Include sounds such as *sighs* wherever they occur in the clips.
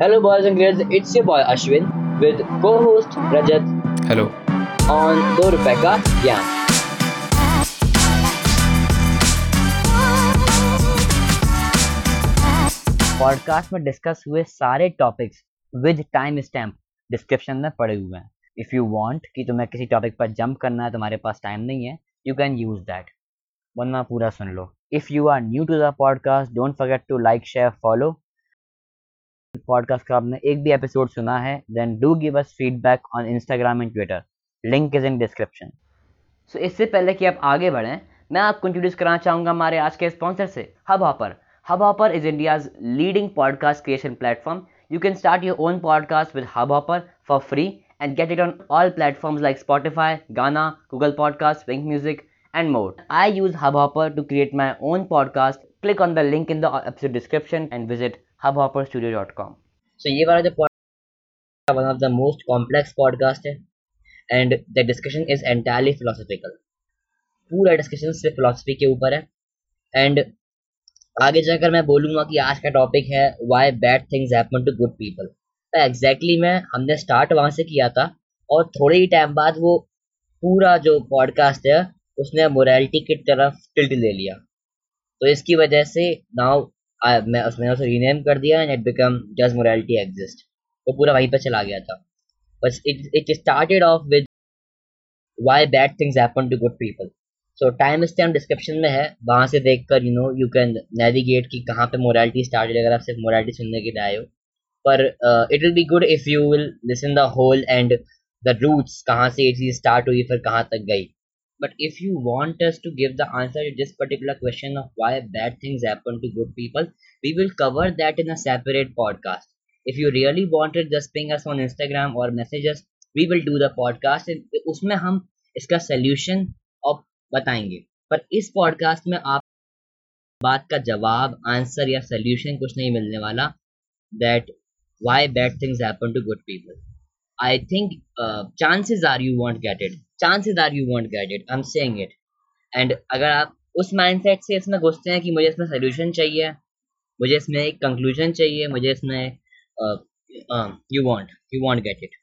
Hello, boys and girls, it's your boy Ashwin with co host Rajat hello on Do Ka Gyan. Podcast में discuss हुए सारे topics with time stamp description में पड़े हुए हैं। If you want कि तुम्हें किसी टॉपिक पर जंप करना है तुम्हारे पास टाइम नहीं है यू कैन यूज़ दैट वरना पूरा सुन लो। If you are new to the podcast don't forget to like share follow podcast का आपने एक भी एपिसोड सुना है then do give us feedback on Instagram and Twitter link is in description so इससे पहले कि आप आगे बढ़ें मैं आपको इंट्रोड्यूस कराना चाहूँगा हमारे आज के स्पॉन्सर से Hubhopper Hubhopper is India's leading podcast creation platform you can start your own podcast with Hubhopper for free and get it on all platforms like Spotify, Ghana, Google Podcasts, Wink Music, and more. I use Hubhopper to create my own podcast. Click on the link in the episode description and visit hubhopperstudio.com. So, ये वाला जो one of the most complex podcast है, and the discussion is entirely philosophical. पूरा discussion सिर्फ़ philosophy के ऊपर है and आगे जाकर मैं बोलूँगा कि आज का टॉपिक है why bad things happen to good people exactly मैं, हमने स्टार्ट वहाँ से किया था, और थोड़े ही टाइम बाद वो पूरा जो पॉडकास्ट है, उसने मोरालिटी की तरफ़ टिल्ट ले लिया तो इसकी वजह से नाउ मैं उसमें उसे रीनेम कर दिया and it become just morality exist वो पूरा वहीं पर चला गया था। बस it it started off with why bad things happen to good people so time stamp description में है। वहाँ से देख कर you know you can navigate कि कहाँ पे मोरालिटी स्टार्टेड अगर आप सिर्फ़ मोरालिटी सुनने के लिए आए हो। पर it will be good if you will listen the whole and the roots कहाँ से ये चीज़ स्टार्ट हुई, फिर कहाँ तक गई। But if you want us to give the answer to this particular question of why bad things happen to good people we will cover that in a separate podcast if you really wanted just ping us on instagram or message us we will do the podcast and उसमें हम इसका solution और बताएँगे पर इस podcast में आप बात का जवाब आंसर या सोल्यूशन कुछ नहीं मिलने वाला that why bad things happen to good people i think uh, chances are you won't get chances are you won't get it I am saying it and अगर आप उस माइंडसेट से इसमें घुसते हैं कि मुझे इसमें सोल्यूशन चाहिए, मुझे इसमें एक कंक्लूजन चाहिए, मुझे इसमें you won't you won't get it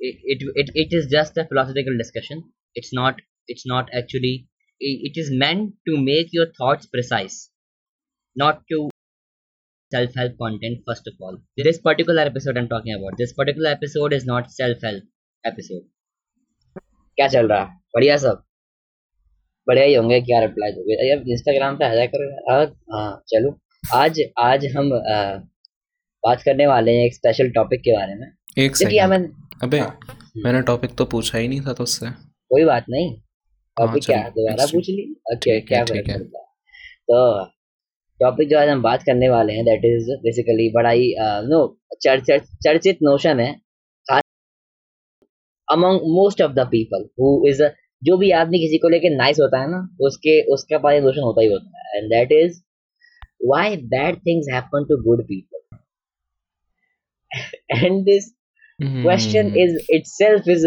it it it is just a philosophical discussion it's not it's not actually it is meant to make your thoughts precise not to self help content first of all this particular episode am talking about this particular episode is not self help episode क्या चल रहा है? बढ़िया सब। बढ़िया ही होंगे क्या reply दोगे? यार इंस्टाग्राम पे आ जाया करो हाँ चलो। आज आज हम आ, बात करने वाले हैं एक स्पेशल टॉपिक के बारे में। एक सेकंड अबे हाँ, मैंने टॉपिक तो पूछा ही नहीं था तुझसे कोई बात नहीं। हाँ टॉपिक क्या दोबारा पूछ ली। ओके क्या फ़र्क है। पड़ता तो टॉपिक जो आज हम बात करने वाले हैं दैट इज़ बेसिकली बड़ा ही नो चर्चित नोशन है। Among most of the people who is जो भी आदमी किसी को लेके नाइस होता है ना उसके उसका पानी दूषण होता ही होता है। And that is why bad things happen to good people and this question is itself is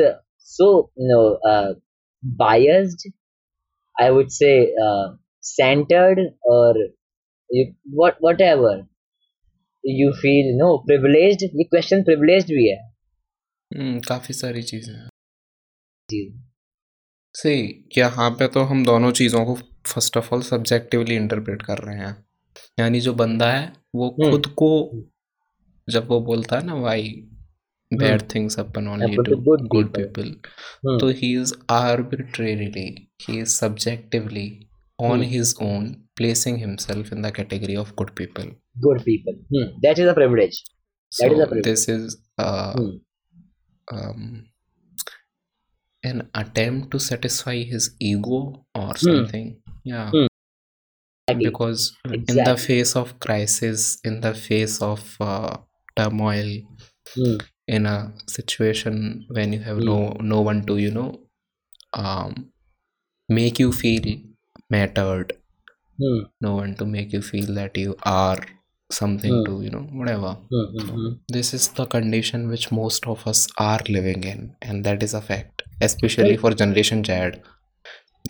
so no biased I would say centered और what whatever you feel no privileged ये क्वेश्चन प्रिविलेज्ड भी है। हम्म, काफ़ी सारी चीज़ें हैं। जी। सही क्या यहाँ पे तो हम दोनों चीज़ों को first of all subjectively interpret कर रहे हैं। यानी जो बंदा है वो खुद को जब वो बोलता है ना why bad things happen only to good people तो ही is arbitrarily he is subjectively on his own placing himself in the category of good people good people that is a privilege that is a privilege this is um, an attempt to satisfy his ego or Hmm. something yeah Hmm. Exactly. because in the face of crisis in the face of uh, turmoil hmm. in a situation when you have Hmm. no no one to you know um, make you feel mattered Hmm. no one to make you feel that you are something Hmm. to you know whatever Hmm. Hmm. so Hmm. this is the condition which most of us are living in and that is a fact especially Well, for generation z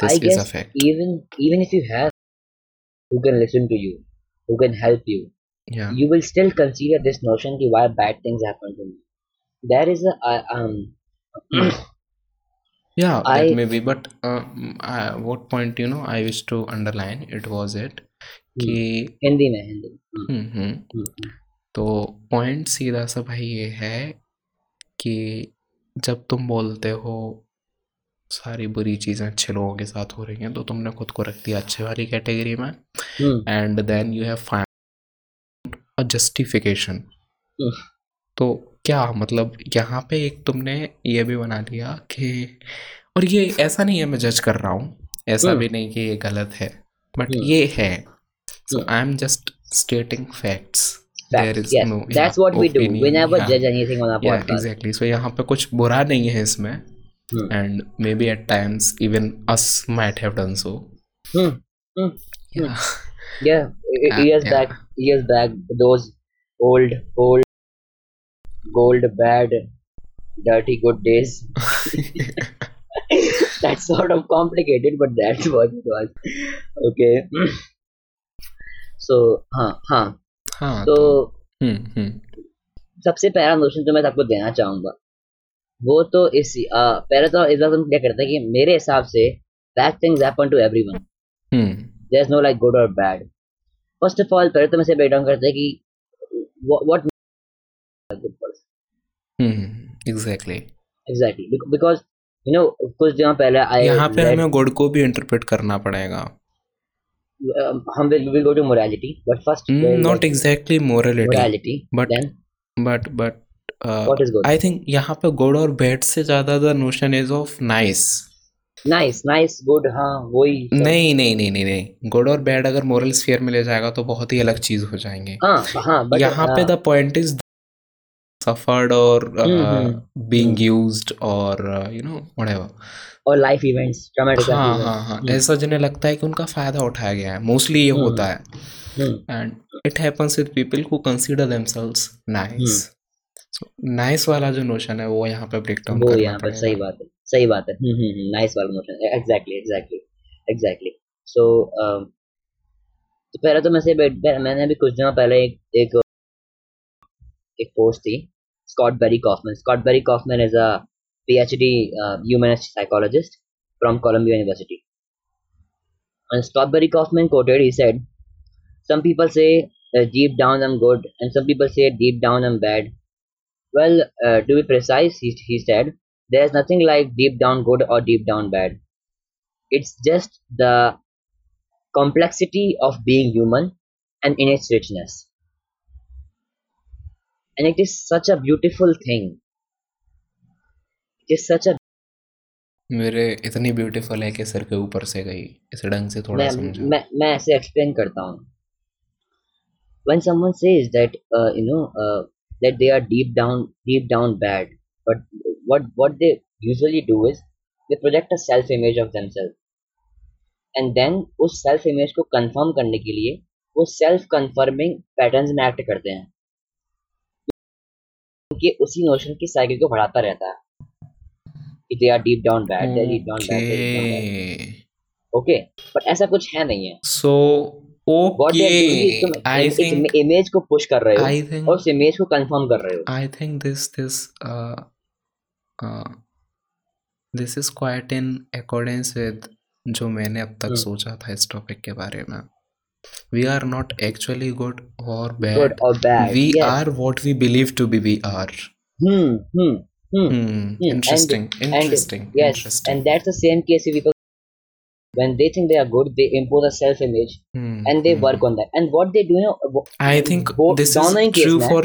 I this is a guess fact even even if you have who can listen to you, who can help you, yeah you will still consider this notion ki why bad things happen to me. There is a uh, um. *clears throat* Hmm. yeah that I may be but uh, mm, I, what point you know i wish to underline it was it Hmm. कि हिंदी में हिंदी हम्म हम्म hmm. तो point सीधा सा भाई ये है कि जब तुम बोलते हो सारी बुरी चीज़ें अच्छे लोगों के साथ हो रही हैं तो तुमने खुद को रख दिया अच्छे वाली कैटेगरी में. And then you have find a justification. तो क्या मतलब यहाँ पे एक तुमने ये भी बना लिया कि और ये ऐसा नहीं है मैं जज कर रहा हूँ ऐसा हम्म। भी नहीं कि ये गलत है बट हम्म। ये है so hmm. I am just facts Facts. yes, that's what we do. We never judge anything on our yeah podcast. exactly so यहाँ पे कुछ बुरा नहीं है इसमें Hmm. and maybe at times even us might have done so Hmm. Hmm. yeah Yeah, Yeah, years yeah. back, years back, those old, old, gold, bad, dirty, good days. that's sort of complicated, but that's what it was. Okay. So, हाँ हाँ। हाँ तो हम्म हम्म। सबसे पहला notion जो मैं आपको देना चाहूँगा वो तो इस पहले तो इस बात हम क्या करते हैं कि मेरे हिसाब से bad things happen to everyone hmm. There is no like good और बैड फ़र्स्ट ऑफ़ ऑल पहले तो मैं से ब्रेक डाउन करते हैं कि what good person hmm exactly exactly because you know कुछ दिनों पहले आई यहाँ पे हमें गुड को भी इंटरप्रेट करना पड़ेगा। हम will will go to morality but first not exactly morality morality but then but but what is good I think यहाँ पे गुड और बैड से ज़्यादा the notion is of nice nice nice good हाँ वही। नहीं नहीं नहीं नहीं नहीं। गुड और बैड अगर मोरल स्फीयर में ले जाएगा तो बहुत ही अलग चीज़ हो जाएँगे। हाँ हाँ यहाँ पे the point is suffered or uh, hmm, being used or uh, you know whatever और लाइफ इवेंट्स ट्रॉमेटिक हाँ हाँ हाँ। ऐसा जिन्हें लगता है कि उनका फ़ायदा उठाया गया है। मोस्टली ये हम्म, होता है। And it happens with people who consider themselves nice so nice वाला जो नोशन है वो यहाँ पे ब्रेक डाउन वो करना यहाँ पर सही बात है सही बात है। नाइस वाला motion exactly exactly exactly so तो पहले तो मैं से मैंने अभी कुछ दिनों पहले एक एक एक पोस्ट थी Scott Barry Kaufman Scott Barry Kaufman is a PhD uh, humanist psychologist from Columbia University. And Scott Barry Kaufman quoted, he said, Some people say uh, deep down I'm good, and some people say deep down I'm bad. Well, uh, to be precise, he, he said, there's nothing like deep down good or deep down bad. It's just the complexity of being human and in its richness. And it is such a beautiful thing. मेरे इतनी beautiful है कि sir के ऊपर से गई इसे ढंग से थोड़ा समझो। मैं मैं ऐसे एक्सप्लेन करता हूँ। When someone says that you know that they are deep down deep down bad but what what they usually do is they project a self image of themself and then उस self image को confirm करने के लिए वो self confirming patterns में act करते हैं। उसी नोशन की साइकिल को बढ़ाता रहता है। कि they are deep down bad they are deep down bad okay but ऐसा कुछ है नहीं है। So okay I think image को I think this is quite in according with जो मैंने अब तक सोचा था इस टॉपिक के बारे में। We are not actually good और bad we are what we believe to be we are Hmm. Interesting. And, Interesting. And, yes. Interesting. And that's the same case if people when they think they are good, they impose a self image hmm. and they hmm. work on that. And what they do, you know, I think this is true case, for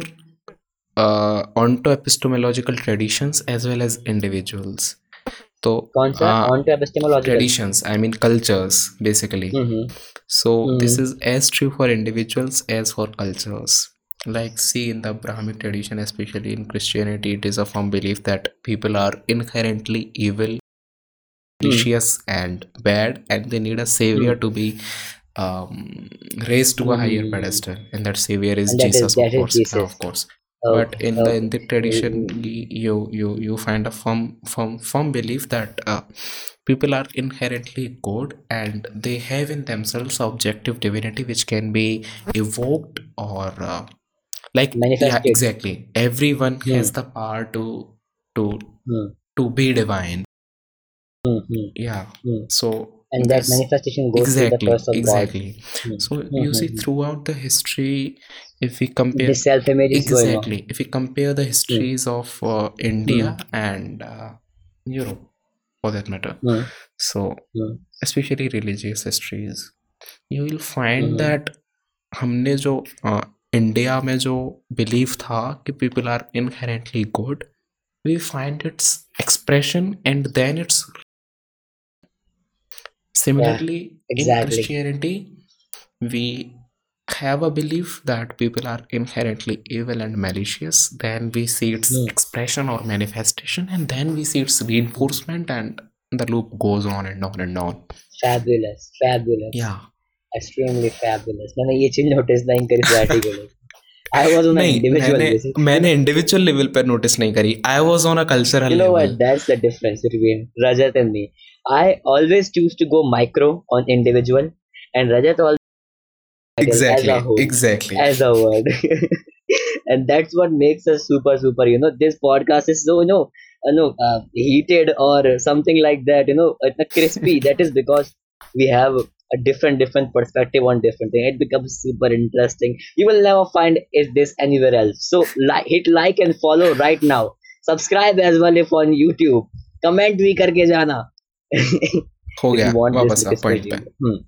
uh, onto epistemological traditions as well as individuals. So, uh, onto epistemological traditions, I mean cultures, basically. Mm-hmm. So, mm-hmm. this is as true for individuals as for cultures like see in the brahmic tradition especially in christianity it is a firm belief that people are inherently evil vicious and bad and they need a savior to be um, raised to a higher Mhm. pedestal and that savior is that is- jesus that of is course Jesus. of course Oh, but in the okay. in the tradition Mm. you you you find a firm firm firm belief that uh, people are inherently good and they have in themselves objective divinity which can be evoked or uh, like yeah Manifested. exactly everyone Hmm. has the power to to Hmm. to be divine Hmm. Hmm. yeah Hmm. so And that this manifestation goes through the exactly person of God. exactly Hmm. so Hmm. you see Hmm. throughout the history if we compare This self image is going on. exactly if we compare the histories of uh, india and uh, europe for that matter Hmm. so Hmm. especially religious histories you will find Mhm. that हमने जो India में जो believe था कि people are inherently good we find its expression and then it's similarly in exactly. christianity we have a belief that people are inherently evil and malicious then we see its Hmm. expression or manifestation and then we see its reinforcement and the loop goes on and on and on Fabulous. Fabulous. yeah Extremely fabulous. मैंने ये चीज़ notice नहीं करी practically I was on an नहीं individual मैंने basis. मैंने individual level पर notice नहीं करी I was on a cultural You know what? Level That's the difference between Rajat and me. I always choose to go micro on individual, and Rajat always as exactly a whole, exactly as a word. and that's what makes us super, super. You know, this podcast is so, you know, you know, uh, heated or something like that. You know, it's crispy. that is because we have a different, different perspective on different thing. It becomes super interesting. You will never find is this anywhere else. So, like, hit like and follow right now. Subscribe as well if on YouTube. Comment भी करके जाना. हो if गया you want वापस this uh this point पे regime. Hmm.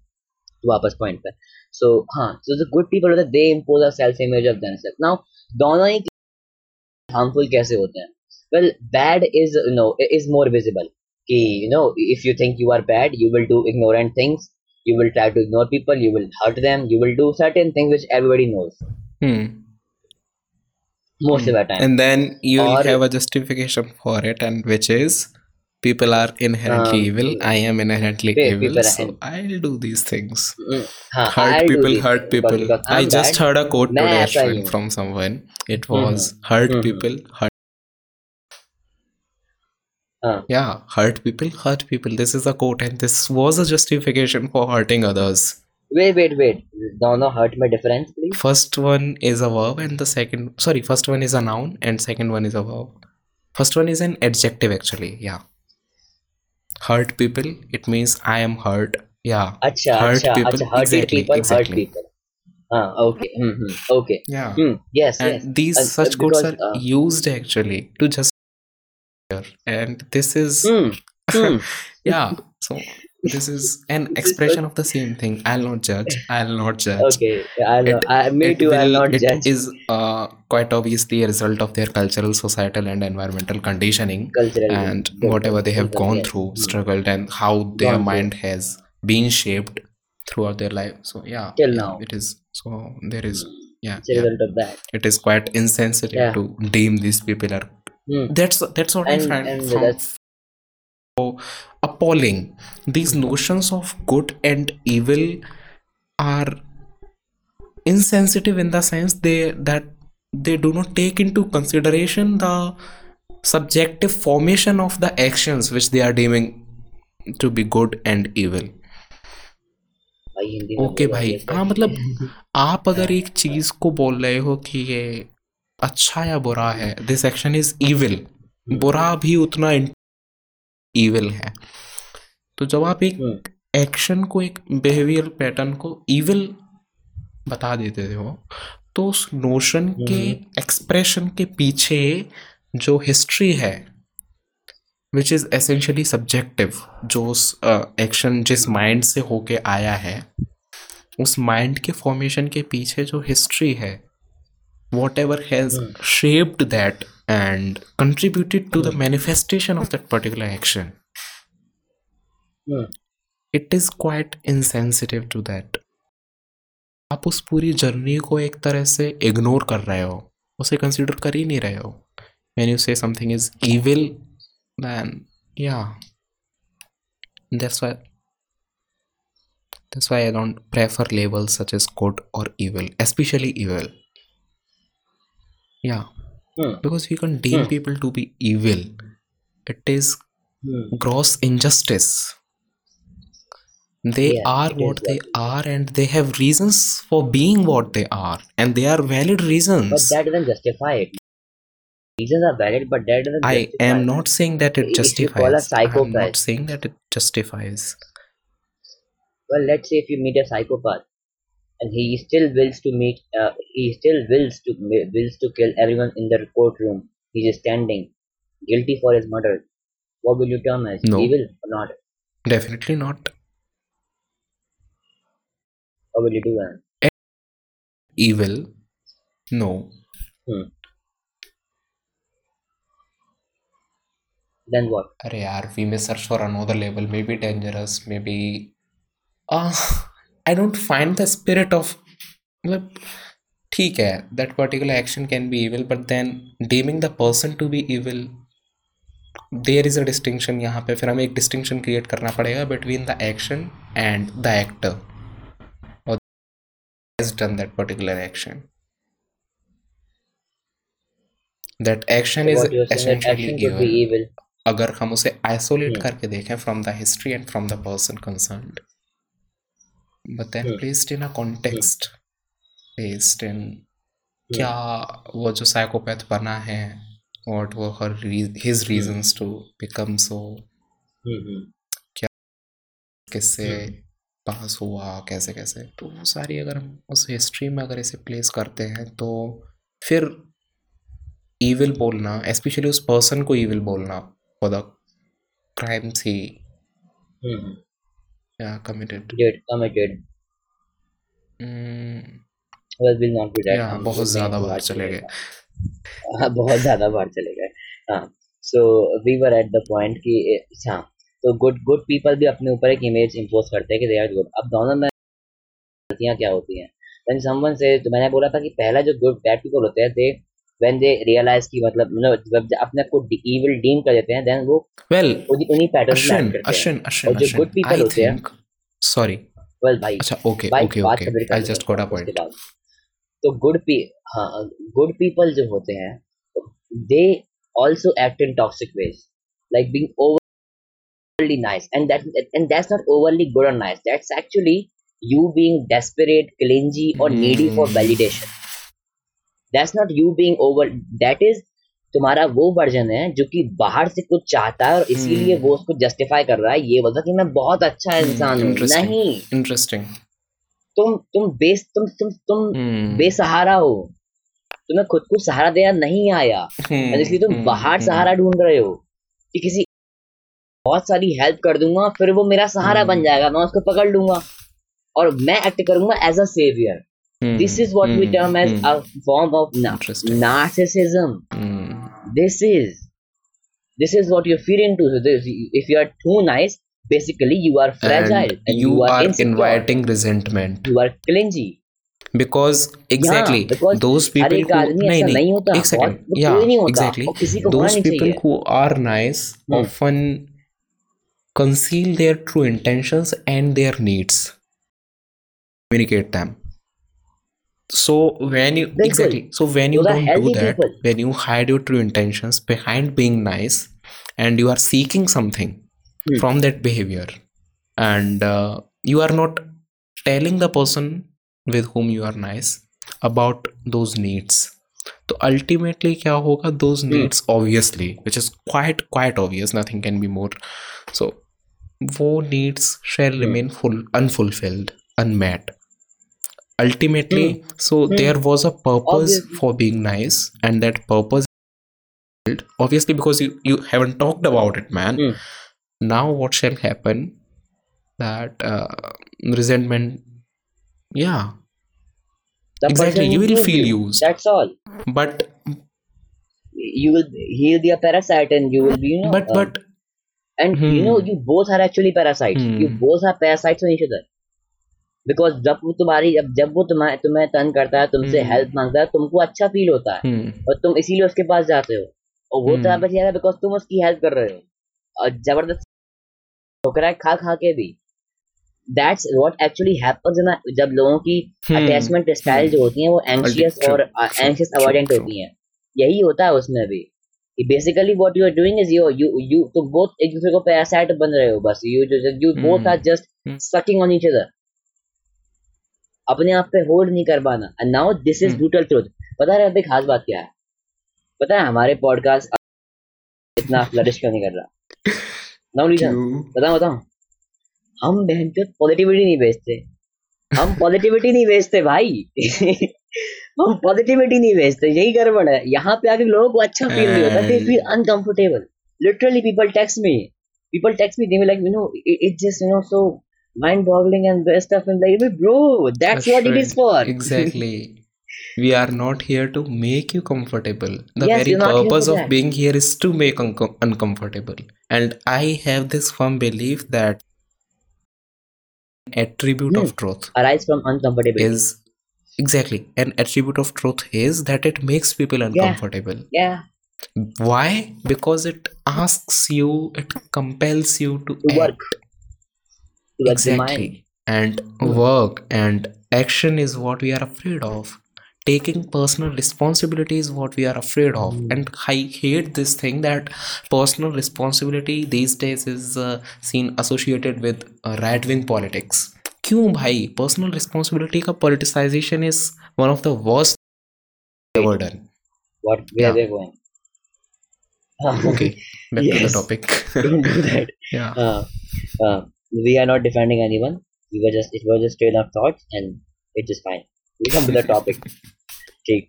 वापस point पे सो हाँ सो द गुड पीपल होते they impose a self image of themselves now दोनों ही हार्मफुल कैसे होते हैं well bad is you know is more visible कि you know if you think you are bad you will do ignorant things you will try to ignore people, you will hurt them, you will do certain things which everybody knows. Hmm. Most hmm. of the time. And then you have a justification for it, and which is people are inherently um, evil. I am inherently evil, so I'll do these things. Mm, hurt I'll people, hurt people. I just heard a quote today from someone. It mm-hmm. was hmm. hurt mm-hmm. people, hurt. Uh, yeah, hurt people, hurt people. This is a quote, and this was a justification for hurting others. Wait, wait, wait. Dono hurt my difference, please. First one is a verb, and the second, sorry, first one is a noun, and second one is a verb. First one is an adjective, actually. Yeah. Hurt people, it means I am hurt. Yeah. Achha, hurt achha, people. Achha, exactly, people, exactly. hurt people. Ah, okay. Mm-hmm. Okay. Yeah. Mm, yes. And yes. these uh, such codes are uh, used actually to just and this is hmm, hmm. *laughs* yeah so this is an expression of the same thing. I'll not judge. I'll not judge. Okay I'll, It- I, me too I'll not it judge. is uh, quite obviously a result of their cultural societal and environmental conditioning cultural and cultural whatever they have cultural, gone through Hmm. struggled and how their Gone through. mind has been shaped throughout their life. So yeah, Till now. it is. So there is yeah, It's yeah. result of that. It is quite insensitive Yeah. to deem these people are Hmm. that's that's what And- i find and from that's- so appalling these notions of good and evil are insensitive in the sense they that they do not take into consideration the subjective formation of the actions which they are deeming to be good and evil okay बोलो भाई हाँ मतलब आप अगर एक चीज़ को बोल रहे हो कि ये अच्छा या बुरा है? दिस एक्शन इज़ इविल बुरा भी उतना इविल है। तो जब आप एक हम्म, एक्शन को एक बिहेवियर पैटर्न को इविल बता देते हो तो उस नोशन के एक्सप्रेशन के पीछे जो हिस्ट्री है विच इज़ एसेंशियली सब्जेक्टिव जो उस एक्शन uh, जिस माइंड से होके आया है उस माइंड के फॉर्मेशन के पीछे जो हिस्ट्री है whatever has shaped that and contributed to the manifestation of that particular action hmm, it is quite insensitive to that आप उस पूरी जर्नी को एक तरह से इग्नोर कर रहे हो उसे कंसिडर कर ही नहीं रहे हो when you say something is evil then yeah that's why that's why i don't prefer labels such as good or evil especially evil yeah Hmm. because we can deem Hmm. people to be evil it is Hmm. gross injustice they Yes, are it is what they that. are and they have reasons for being what they are and they are valid reasons. But reasons that doesn't justify it. Reasons are valid, but that doesn't i justify am it. not saying that it If you call a justifies i'm not psychopath, saying that it justifies well, let's say if you meet a psychopath and he still wills to meet. Uh, he still wills to wills to kill everyone in the courtroom. He is standing guilty for his murder. What will you term as no. evil or not? Definitely not. What will you do then? Evil? No. Hmm. Then what? Arey, yaar, we may search for another label. Maybe dangerous. Maybe. Ah. Uh, I don't find the spirit of मतलब ठीक है that particular action can be evil but then deeming the person to be evil there is a distinction यहाँ पे फिर हमें एक distinction create करना पड़ेगा between the action and the actor और done that particular action that action is essentially अगर हम उसे आइसोलेट करके देखें from the history and from the person concern but then placed in a context placed in. क्या वो जो psychopath बना है what were her re- his Hmm. reasons to become so Hmm. hmm. किससे. पास हुआ कैसे कैसे तो वो सारी अगर हम उस हिस्ट्री में अगर इसे प्लेस करते हैं तो फिर ईविल बोलना स्पेशली उस पर्सन को ईविल बोलना for the crimes he Hmm. Committed Did committed. Well, will not be that. हम *laughs* बहुत ज़्यादा बाहर चले गए हाँ बहुत ज़्यादा बाहर चले गए हाँ so we were at the point कि हाँ तो गुड गुड पीपल भी अपने ऊपर एक इमेज इम्पोज करते हैं कि दे आर गुड अब दोनों में गलतियाँ क्या होती हैं व्हेन समवन से तो मैंने बोला था कि पहला जो गुड बैड पीपल होते हैं दे व्हेन दे रियलाइज़ की मतलब you know, जब अपने को इविल डीम कर देते हैं देन वो वेल उन्हीं उन्हीं पैटर्न्स में act करते हैं। अश्विन और जो अश्विन good people आई होते हैं थिंक सॉरी वेल भाई अच्छा भाई कंप्लीट आई कर जस्ट गॉट अ उसके पॉइंट बाद। तो गुड पी हाँ गुड पीपल जो होते हैं they also act in toxic ways like being overly nice. And that and that's not overly good or nice. That's actually you being desperate clingy or needy for Hmm. validation. That's not you being over that is तुम्हारा वो version है जो कि बाहर से कुछ चाहता है और इसीलिए Hmm. वो उसको जस्टिफाई कर रहा है ये बोलता कि मैं बहुत अच्छा Hmm, इंसान हूँ. नहीं इंटरेस्टिंग तुम तुम बेस तुम तुम तुम Hmm. बेसहारा हो तुम्हें खुद को सहारा देना नहीं आया Hmm. इसलिए तुम Hmm. बाहर Hmm. सहारा ढूंढ रहे हो कि किसी बहुत सारी हेल्प कर दूँगा फिर वो मेरा सहारा Hmm. बन जाएगा मैं उसको पकड़ लूँगा और मैं एक्ट करूँगा as a saviour Hmm. This is what we Hmm. Term as Hmm. A form of Interesting. narcissism Hmm. this is this is what you're feeding to so this, if you are too nice basically you are fragile And and, you are insecure inviting resentment you are clingy because exactly because those her people एक who आदमी नहीं ऐसा नहीं नहीं होता एक second बहुत- वो yeah कोई नहीं होता exactly और किसी को होना those नहीं people चाहिए who are so when you Bilkul. exactly so when you Those are don't do healthy that people. when you hide your true intentions behind being nice and you are seeking something Hmm. from that behavior and uh, you are not telling the person with whom you are nice about those needs तो ultimately क्या होगा those Hmm. needs obviously which is quite quite obvious nothing can be more so वो needs shall Hmm. remain full unfulfilled ultimately so Hmm. there was a purpose Obviously. for being nice and that purpose obviously because you you haven't talked about it man Hmm. now what shall happen that uh, resentment yeah The Exactly, you will feel used. That's all. but You will he'll be a parasite and you will be you know but uh, but and you Hmm. know you both are actually parasites. Hmm. You both are parasites on each other. Because जब वो तुम्हारी जब जब वो तुम्हें तुम्हें तंग करता है तुमसे. हेल्प माँगता है तुमको अच्छा फील होता है। hmm, और तुम इसीलिए उसके पास जाते हो। और वो. तुम्हारे पास जाएगा बिकॉज़ तुम उसकी हेल्प कर रहे हो। और ज़बरदस्त ठोकरा खा खा के भी। दैट्स व्हाट एक्चुअली हैपेंस जब लोगों की अटैचमेंट स्टाइल जो होती है वो एंशियस और एंशियस अवॉइडेंट होती हैं। यही होता है उसमें भी। Basically what you are doing is you you you तो बोथ एक दूसरे को पैरासाइट बन रहे हो बस। You you both. Are just. Sucking on each other अपने आप पे होल्ड नहीं कर पाना। And now this is. Brutal truth पता है अभी खास बात क्या है? पता है हमारे पॉडकास्ट इतना फ्लरिश क्यों नहीं कर रहा? नाउ रीजन बताओ बताओ हम बहन के पॉजिटिविटी नहीं बेचते। हम पॉजिटिविटी नहीं बेचते भाई। *laughs* हम पॉजिटिविटी नहीं बेचते यही गड़बड़ है। यहाँ पे आके लोगों को अच्छा फील नहीं होता they feel uncomfortable literally people text me people text me they were like you know it, it's just you know so mind boggling and best stuff and like bro that's, what it is for. Exactly. *laughs* We are not here to make you comfortable. The Yes, very you're not here purpose of being here is to make unco- uncomfortable. And i have this firm belief that attribute Hmm. of truth arise from uncomfortability is exactly. An attribute of truth is that it makes people uncomfortable. Yeah. Why? Because it asks you it compels you to, to work act to the mind exactly and Hmm. work and action is what we are afraid of taking personal responsibility is what we are afraid of Hmm. and i hate this thing that personal responsibility these days is uh, seen associated with uh, right wing politics क्यों भाई personal responsibility का politicization is one of the worst ever done what where Yeah. they're going okay back to the Yes. topic don't do that yeah uh, uh, we are not defending anyone. We were just it was just straight up thoughts and it's just fine. We come to the topic. ठीक।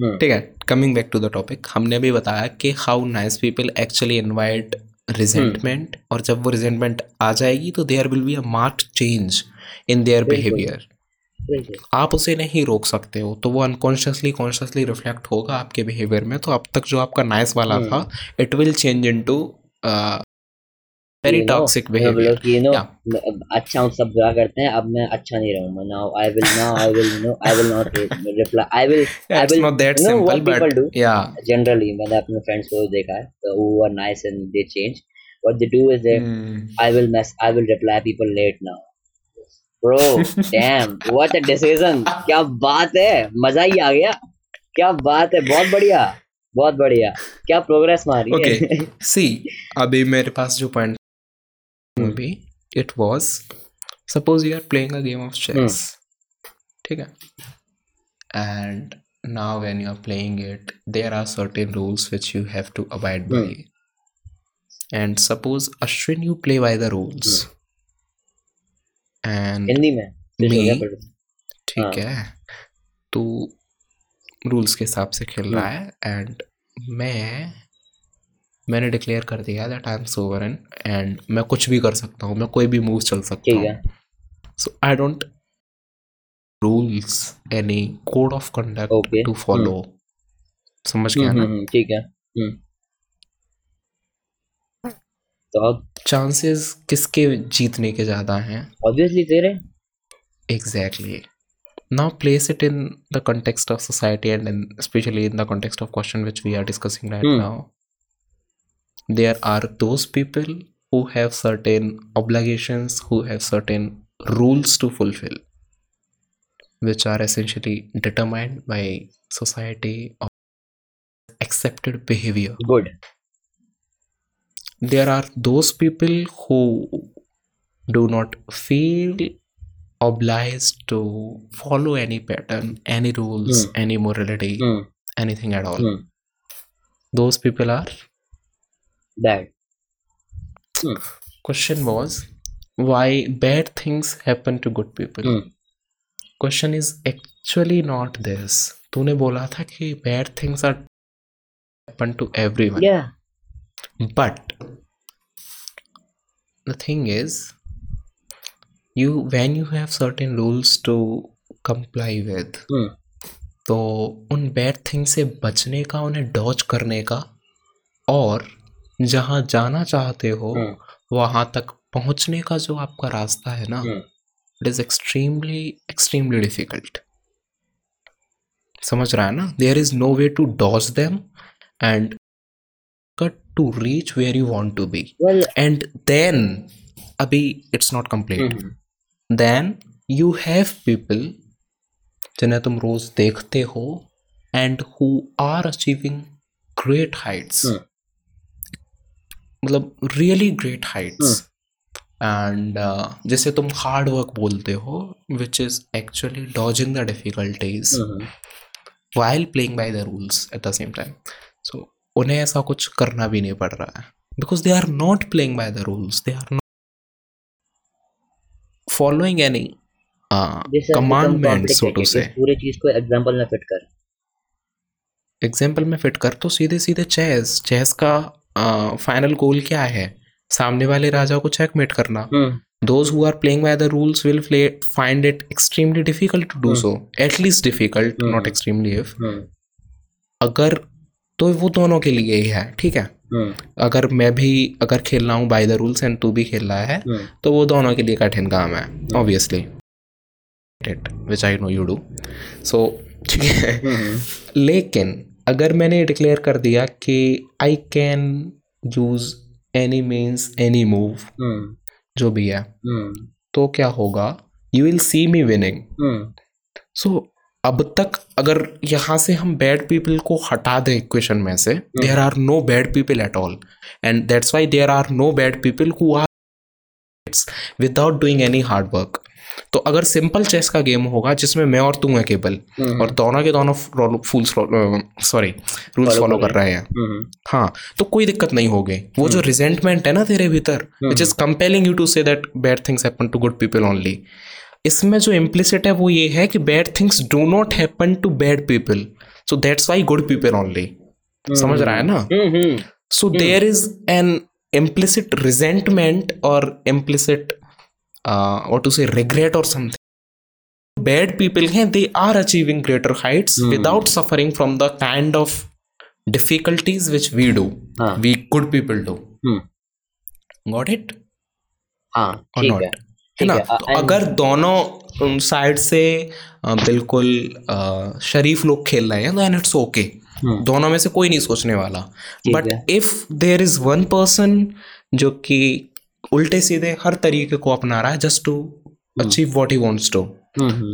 Hmm. ठीक है coming back to the topic हमने भी बताया कि how nice people actually invite resentment और जब वो रिजेंटमेंट आ जाएगी तो there will be a marked change in their. Behaviour आप उसे नहीं रोक सकते हो तो वो अनकॉन्शियसली कॉन्शियसली रिफ्लेक्ट होगा आपके बिहेवियर में तो अब तक जो आपका नाइस वाला हम्म। था it will change into very You know, toxic you know, behaviour कि, you know, Yeah. अच्छा हूँ सब बुरा करते हैं अब मैं अच्छा नहीं रहूँगा। Now I will now I will no I will not reply I will I it's will- not that you know what simple people but do? या जनरली मैंने अपने फ्रेंड्स को देखा है तो who are nice and they change. What they do is they Hmm. I will mess I will reply people late now. Bro *laughs* damn what a decision. क्या बात है? मज़ा ही आ गया। क्या बात है? बहुत बढ़िया बहुत बढ़िया। क्या प्रोग्रेस मारी है। Okay. सी अभी मेरे पास जो point movie it was suppose you are playing a game of chess ठीक है? And now when you are playing it there are certain rules which you have to abide by and suppose Ashwin you play by the rules and Hindi में switch हो गया Me? ठीक है। तू rules के हिसाब से खेल रहा है। एंड मैं मैंने डिक्लेयर कर दिया that I am sovereign and मैं कुछ भी कर सकता हूँ मैं कोई भी मूव चल सकता हूँ। So I don't rules any code of conduct to follow समझ गया हम्म, ना? हम्म, ठीक है। हम्म। तो अब? चांसेस किसके जीतने के ज़्यादा हैं? ऑब्वियसली तेरे। Exactly. Now place it in the context of society and in, especially in the context of question which we are discussing right Hmm. now. there are those people who have certain obligations, who have certain rules to fulfill, which are essentially determined by society or accepted behavior. Good. There are those people who do not feel obliged to follow any pattern, any rules, mm. any morality, mm. anything at all. Mm. Those people are bad Question was why bad things happen to good people. Hmm. Question is actually not this. तूने बोला था कि bad things are happen to everyone. या but the thing is you when you have certain rules to comply with हम्म तो उन bad thing से बचने का उन्हें डॉज करने का और जहाँ जाना चाहते हो हम्म वहाँ तक पहुँचने का जो आपका रास्ता है ना it is extremely extremely difficult समझ रहा है ना? There is no way to dodge them and cut to reach where you want to be and then अभी it's not not then you have people जिन्हें तुम रोज देखते हो and who are achieving great heights. Hmm. मतलब really great heights and जैसे तुम hard work बोलते हो which is actually dodging the difficulties while playing by the rules at the same time so उन्हें ऐसा कुछ करना भी नहीं पड़ रहा है. Because they are not playing by the rules they are not following any commandment so to say पूरी चीज़ को एग्जांपल में फिट कर. एग्ज़ाम्पल में फिट कर तो सीधे सीधे चेस चेस का फाइनल गोल क्या है? सामने वाले राजा को चेकमेट करना। those who are playing by the rules will play, find it extremely difficult to do Hmm. so. At least difficult Hmm. not extremely if. हम्म। अगर तो वो दोनों के लिए ही है ठीक है? हम्म। अगर मैं भी अगर खेल रहा हूँ बाय द रूल्स एंड तू भी खेल रहा है हम्म। तो वो दोनों के लिए कठिन काम है obviously it which I know you do so ठीक है। हम्म। लेकिन अगर मैंने डिक्लेयर कर दिया कि I can use any means any move जो भी है हम्म तो क्या होगा? You will see me winning so अब तक अगर यहाँ से हम बैड पीपल को हटा दें इक्वेशन में से there are no bad people at all and that's why there are no bad people who are without doing any hard work तो अगर सिंपल चेस का गेम होगा जिसमें मैं और तू है केवल हम्म। और दोनों के दोनों फूल्स सॉरी रूल्स फॉलो कर। रहे हैं। हम्म। हाँ तो कोई दिक्कत नहीं होगी। वो जो रिजेंटमेंट है ना तेरे भीतर which is compelling you to say that bad things happen to good people only इसमें जो इम्प्लिसिट है वो ये है कि bad things do not happen to bad people so that's why good people only समझ रहा है ना? हम्म हम्म। So there is an implicit resentment or implicit uh, what to say regret or something bad people हैं they are achieving greater heights mm. without suffering from the kind of difficulties which we do हाँ we good people do hmm got it हाँ or not है है ना है तो अगर दोनों साइड से बिल्कुल शरीफ लोग खेल रहे हैं देन इट्स ओके हम्म दोनों में से कोई नहीं सोचने वाला but if there is one person जो कि उल्टे सीधे हर तरीके को अपना रहा है just to achieve what he wants to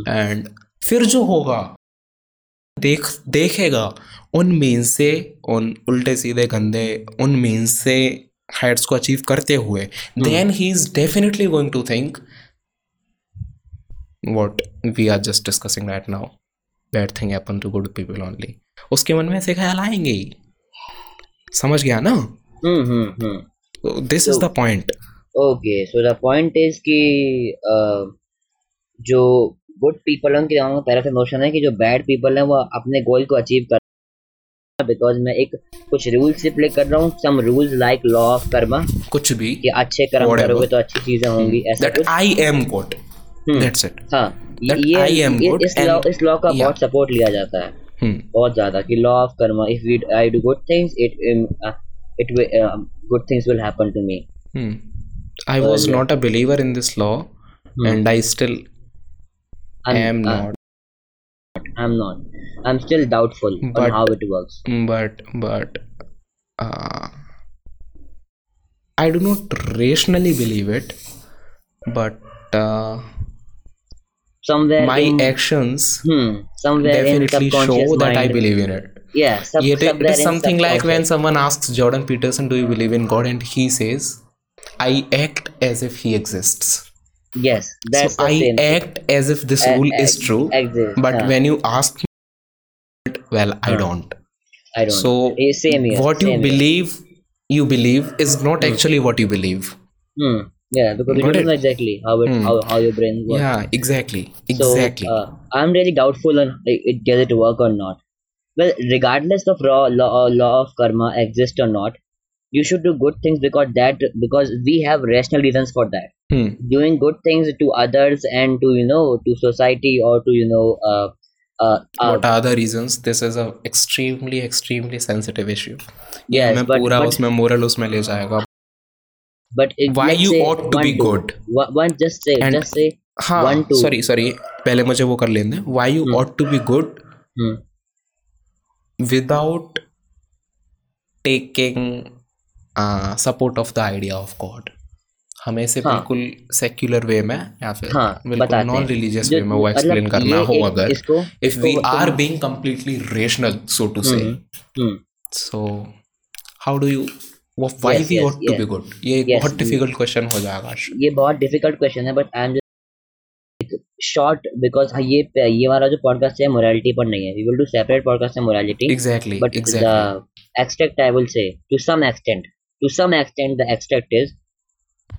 and फिर जो होगा देख देखेगा उन मीन्स से उन उल्टे सीधे गंदे उन मीन्स से हाइट्स को अचीव करते हुए then he is definitely going to think what we are just discussing right now bad thing happen to good people only उसके मन में ऐसे ख्याल आएँगे ही। समझ गया ना? This is the point okay so the point is कि अ, जो गुड पीपल उनके दिमाग में पहले से नोशन है कि जो बैड पीपल हैं वो अपने गोल को अचीव कर बिकॉज़ मैं एक कुछ रूल्स से प्ले कर रहा हूँ some rules like law of karma कुछ भी कि अच्छे कर्म Whatever. करोगे तो अच्छी चीज़ें होंगी ऐसा कुछ। I am good that's it हाँ that ये I am ये- good इस लॉ and- इस लॉ का yeah. बहुत सपोर्ट लिया जाता है। हम्म बहुत ज़्यादा कि law of karma if we I do good things it it good things will happen to me Hmm. I was not a believer in this law, and I still I'm, not. I'm not. I'm still doubtful But- on how it works. But but uh, I do not rationally believe it. But uh, Somewhere my in, actions hmm, somewhere definitely show that I believe in it. Yeah, sub, It, it is in something like when someone asks Jordan Peterson, "Do you believe in God?" and he says, "I act as if He exists." Yes, that's so the I thing. act as if this rule is true. Exist. But huh, when you ask me, well, I don't. I don't. So Eh, same here. what you same here. believe, you believe is not actually what you believe. Hmm. Yeah, because you don't it? know exactly how it Hmm. how, how your brain works. Yeah, exactly, So, exactly. uh, I'm really doubtful on it, it get it to work or not. Well, regardless of raw law, uh, law of karma exist or not, you should do good things because that because we have rational reasons for that. Hmm. Doing good things to others and to you know to society or to you know uh, uh, uh what are the reasons? This is a extremely, extremely sensitive issue. yes, मैं but पूरा but, उसमें moral उसमें ले जाएगा. but it, Why let's you say ought to one be to- good? One, one just say And- just say हाँ One, two. Sorry sorry पहले मुझे वो कर लेने why you Hmm. ought to be good hmm, without taking support of the idea of God. हमें से हाँ. बिल्कुल सेक्युलर वे में या फिर हाँ, बिल्कुल नॉन रिलीजियस वे में वो मतलब एक्सप्लेन करना हो अगर if we are being completely rational so to say so how do you wh- why Yes, we yes, ought to yes. be good? ये एक बहुत डिफ़िकल्ट क्वेश्चन हो जाएगा ये बहुत डिफ़िकल्ट क्वेश्चन है but I am short because ये ये वाला जो पॉडकास्ट है मोरालिटी पर नहीं है। We will do separate podcast है morality exactly but exactly the extract I will say to some extent, to some extent, the extract is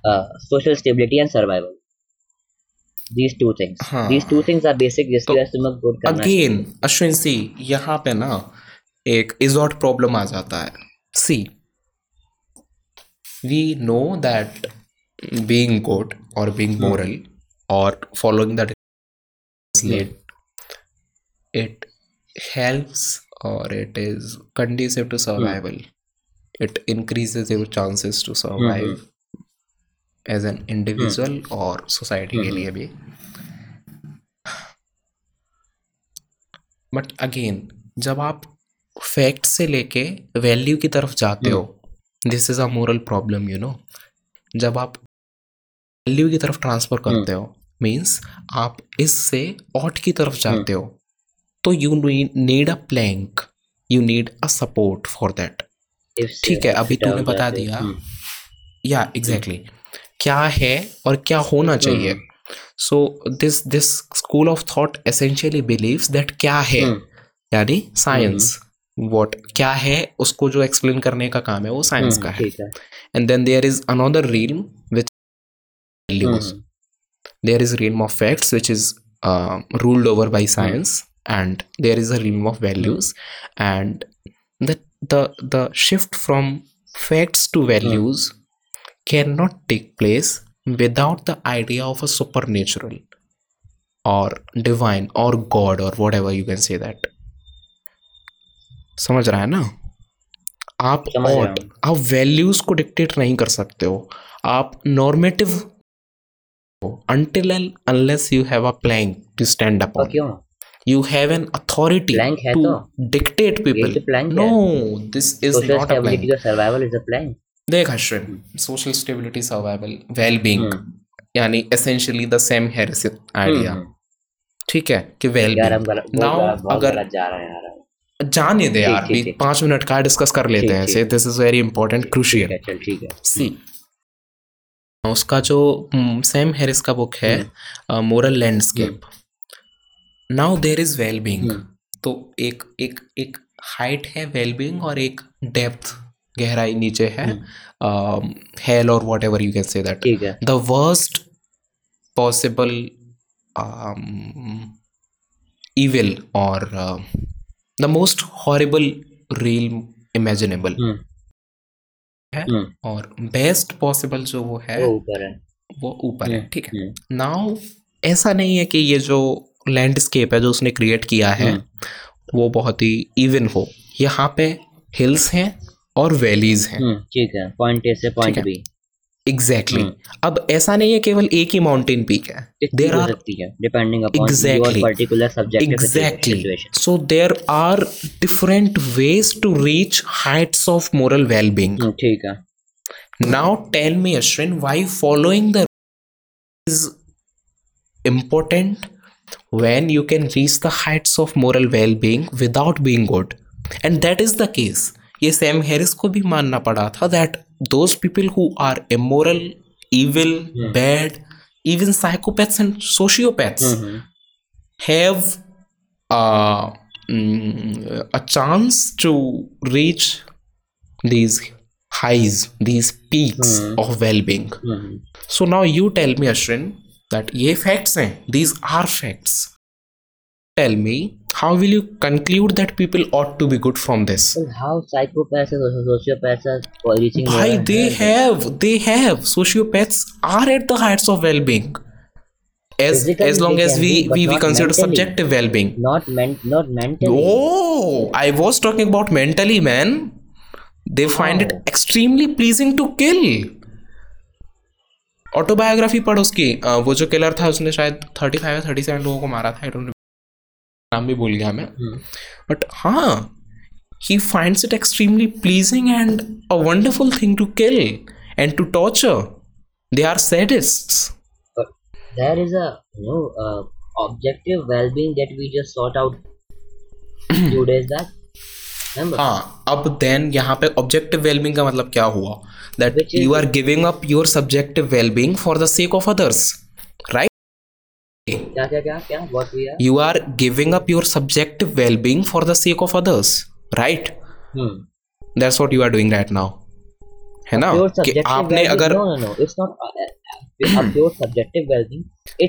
uh, social stability and survival. These two things. हाँ. These two things are basic. जिसकी तो वजह से तुम्हें good करना चाहिए. Again Ashwin see यहाँ पे ना एक इजॉट प्रॉब्लम आ जाता है see we know that being good और बीइंग मोरल और following that let it helps or it is conducive to survival It increases your chances to survive mm-hmm. as an individual mm-hmm. और society के लिए भी. But again जब आप fact से लेके वैल्यू की तरफ़ जाते हो this is a moral problem you know जब आप वैल्यू की तरफ़ ट्रांसफ़र करते हो मींस आप इससे ऑट की तरफ़ जाते हो तो you need a plank you need a support for that ठीक है अभी तूने बता दिया। या एग्जैक्टली क्या है और क्या होना चाहिए? So this this school of thought essentially believe that क्या है? यानी साइंस वॉट क्या है? उसको जो एक्सप्लेन करने का काम है वो साइंस का है। And then there is another realm with values there is realm of facts which is ruled over by science and there is a realm of values and the the shift from facts to values cannot take place without the idea of a supernatural or divine or god or whatever you can say that समझ रहा है ना आप और हूँ. आप values को dictate नहीं कर सकते हो आप normative until and unless you have a plank to stand upon क्यों? You have an authority Plank है to तो। dictate people. तो plank no this is Social not a stability plank or survival is a plan. देख Ashwin social stability survival well being hmm, यानी essentially the Sam Harris idea hmm, ठीक है कि well बहुत now अगर जा रहे हैं यार। जाने दे यार भी पाँच मिनट का डिस्कस कर लेते हैं say this is very important crucial ठीक है सी उसका जो सैम हैरिस का बुक है moral landscape now there is well hmm, तो एक एक एक हाइट है वेल बीइंग और एक डेप्थ गहराई नीचे है हेल और whatever you can say that ठीक है। The worst possible um, evil or uh, the most horrible realm imaginable हम्म, है और बेस्ट पॉसिबल जो वो है वो ऊपर है। वो ऊपर है। ठीक है। नाउ ऐसा नहीं है कि ये जो लैंडस्केप है जो उसने क्रिएट किया है हम्म। वो बहुत ही इवन हो। यहाँ पे हिल्स हैं और वैलीज हैं। हम्म, ठीक है पॉइंट ए से पॉइंट बी एग्जैक्टली हम्म। अब ऐसा नहीं है केवल एक ही माउंटेन पीक है। There are depending Exactly. Your particular subject exactly situation so there are different ways to reach heights of moral well-being ठीक है। Now tell me Ashwin why following the is important? when you can reach the heights of moral well-being without being good and that is the case ये Sam Harris को भी मानना पड़ा था that those people who are immoral evil bad even psychopaths and sociopaths hmm, have uh, mm, a chance to reach these highs, these peaks of well-being. Hmm, So now you tell me, Ashwin, that ये facts हैं. These are facts. Tell me, how will you conclude that people ought to be good from this? How psychopaths and sociopaths are reaching Why they have, they have. Sociopaths are at the heights of well-being. As Physically as long as we be, we, we consider mentally. subjective well-being. not men not mentally Oh, I was talking about mentally, man. They find it extremely pleasing to kill. Autobiography पढ़ उसकी। वो जो killer था उसने शायद thirty five या thirty seven लोगों को मारा था नाम भी बोल गया मैं। बट हाँ he finds it extremely pleasing and a wonderful thing to kill and to torture they are sadist there is objective well we just sort out two days that हाँ अब देन यहाँ पे ऑब्जेक्टिव वेलबिंग का मतलब क्या हुआ? That you are giving up your subjective well being for the sake of others right क्या क्या क्या क्या? You are giving up your subjective well being for the sake of others right that's what you are doing right now है ना? कि आपने अगर अ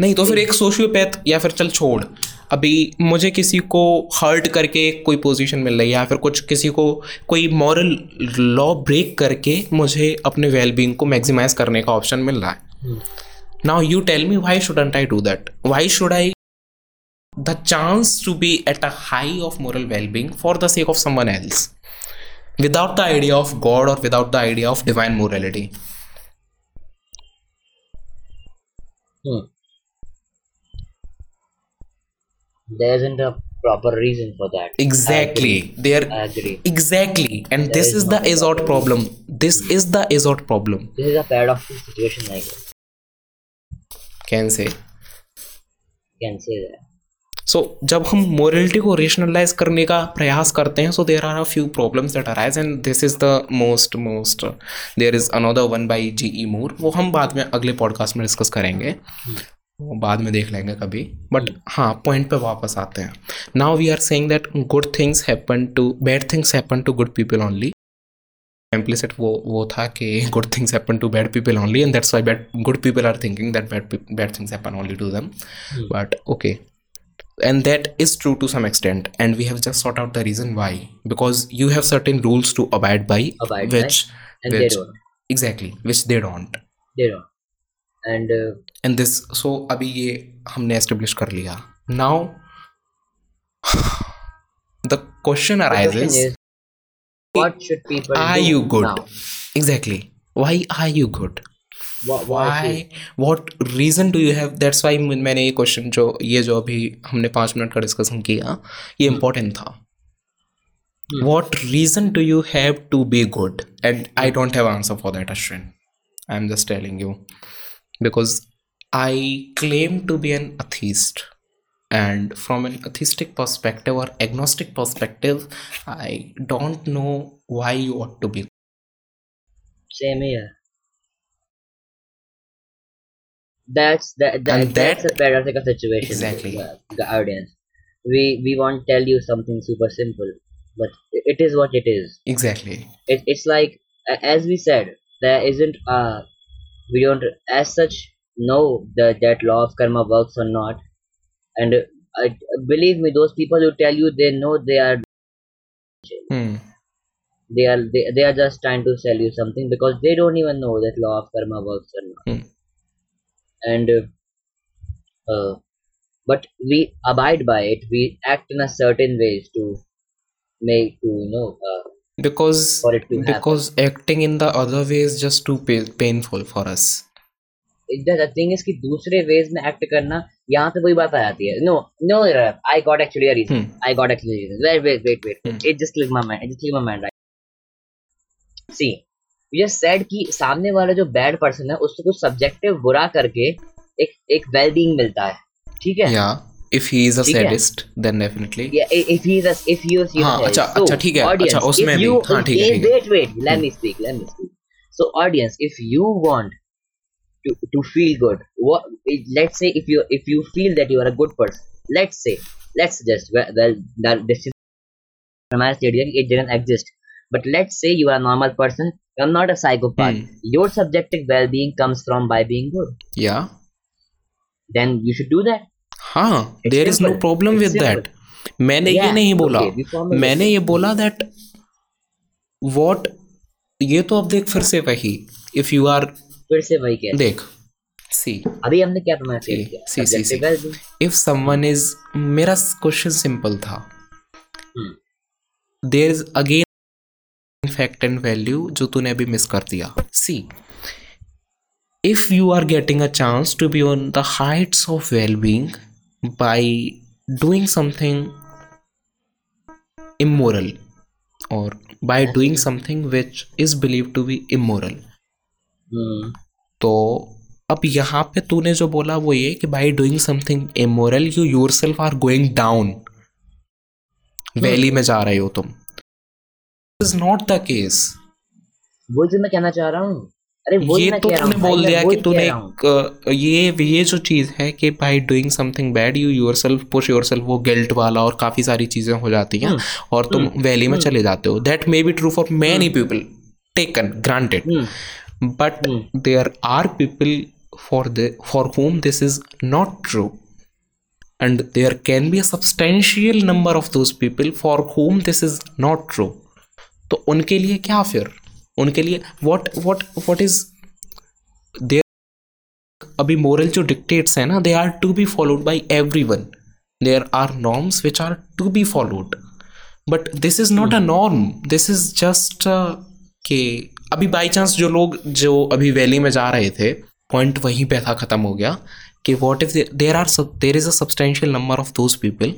नहीं तो फिर एक सोशियोपैथ या फिर चल छोड़। अभी मुझे किसी को हर्ट करके कोई पोजीशन मिल रही है या फिर कुछ किसी को कोई मॉरल लॉ ब्रेक करके मुझे अपने वेलबींग को मैक्सिमाइज करने का ऑप्शन मिल रहा है। Now you tell me why shouldn't i do that? Why should i? The chance to be at a high of moral well-being for the sake of someone else. Without the idea of god or without the idea of divine morality. Hmm. There isn't a proper reason for that. Exactly. there I agree. Exactly. And this is is the azot problem. This is the azot problem. This is a paradoxical situation I guess. Can say. Can say that so जब हम morality को rationalise करने का प्रयास करते हैं so there are a few problems that arise and this is the most most there is another one by G E Moore वो हम बाद में अगले पॉडकास्ट में डिस्कस करेंगे। वो बाद में देख लेंगे कभी। बट हाँ पॉइंट पे वापस आते हैं। Now we are saying that good things happen to bad things happen to good people only implicit वो वो था कि good things happen to bad people only and that's why bad good people are thinking that bad peop- bad things happen only to them. But okay. and that is true to some extent. And we have just sought out the reason why. Because you have certain rules to abide by abide which, by, which exactly which they don't. They don't. And uh, and this so abhi ye humne establish kar liya now the question arises the question is, what should people are you good? now? exactly. Why are you good? Why what reason do you have that's why मैंने ये question जो ये जो अभी हमने पाँच minute का discussion किया ये इम्पोर्टेंट था। What reason do you have to be good and I don't have answer for that Ashwin I am just telling you because I claim to be an atheist and from an atheistic perspective और agnostic perspective I don't know why you what to be same ही है that's that, that that's that- a paradoxical situation Exactly. the, the audience we we want to tell you something super simple but it is what it is exactly it, it's like as we said there isn't uh we don't as such know that that law of karma works or not and uh, believe me those people who tell you they know they are hmm. they are they, they are just trying to sell you something because they don't even know that law of karma works or not Hmm and uh, uh, but we abide by it we act in a certain ways to make to you know uh, because for it to happen. because acting in the other way is just too pa- painful for us the thing is कि दूसरे veg में act करना यहाँ पे वही बात आ जाती है no no I got actually reason Hmm. I got actually reason wait wait wait wait Hmm. It just click my mind it just click my mind right see ये सेड कि सामने वाला जो बैड पर्सन है उसको कुछ subjective बुरा करके एक एक वेल बीइंग मिलता है ठीक है yeah if he is a ठीक है। sadist then definitely Yeah, i- if he is a, if he is you हाँ, अच्छा, so, अच्छा, ठीक है, audience, अच्छा, उसमें भी, हाँ, ठीक है, है। wait wait let me speak let me speak so audience if you want to to feel good what let's say if you if you feel that you are a good person let's say let's suggest well, well that this is premise idea it didn't exist but let's say you are a normal person you're not a psychopath Hmm. your subjective well-being comes from by being good yeah then you should do that हाँ It's there is no simple. problem It's with that मैंने ये नहीं बोला okay, मैंने ये बोला that what ये तो अब देख फिर से वही if you are फिर से वही कहते देख see अभी हमने क्या किया see, Subjective see. well-being. if someone is मेरा क्वेश्चन सिंपल था Hmm. There is again fact and value जो तूने अभी मिस कर दिया। See if you are getting a chance to be on the heights of well being by doing something immoral or by doing something which is believed to be immoral Hmm. तो अब यहाँ पे तूने जो बोला वो ये कि by doing something immoral you yourself are going down valley में जा रहे हो तुम। Is not the case. वो जो मैं कहना चाह रहा हूँ अरे वो ये तो तूने बोल दिया कि तूने एक, अ, ये ये जो चीज़ है कि by doing something bad you yourself push yourself वो गिल्ट वाला और काफ़ी सारी चीज़ें हो जाती हैं हम्म, और तुम हम्म, वैली में हम्म, चले जाते हो। That may be true for many hmm, people taken granted but but are people for people for the for whom this is not true. And there can be a substantial number of those people for whom this is not true. तो उनके लिए क्या फिर? उनके लिए what what what is there अभी moral जो dictates हैं ना they are to be followed by everyone there are norms which are to be followed but this is not a norm this is just के अभी by chance जो लोग जो अभी वैली में जा रहे थे पॉइंट वहीं पे था खत्म हो गया कि what is there are there is substantial number of those people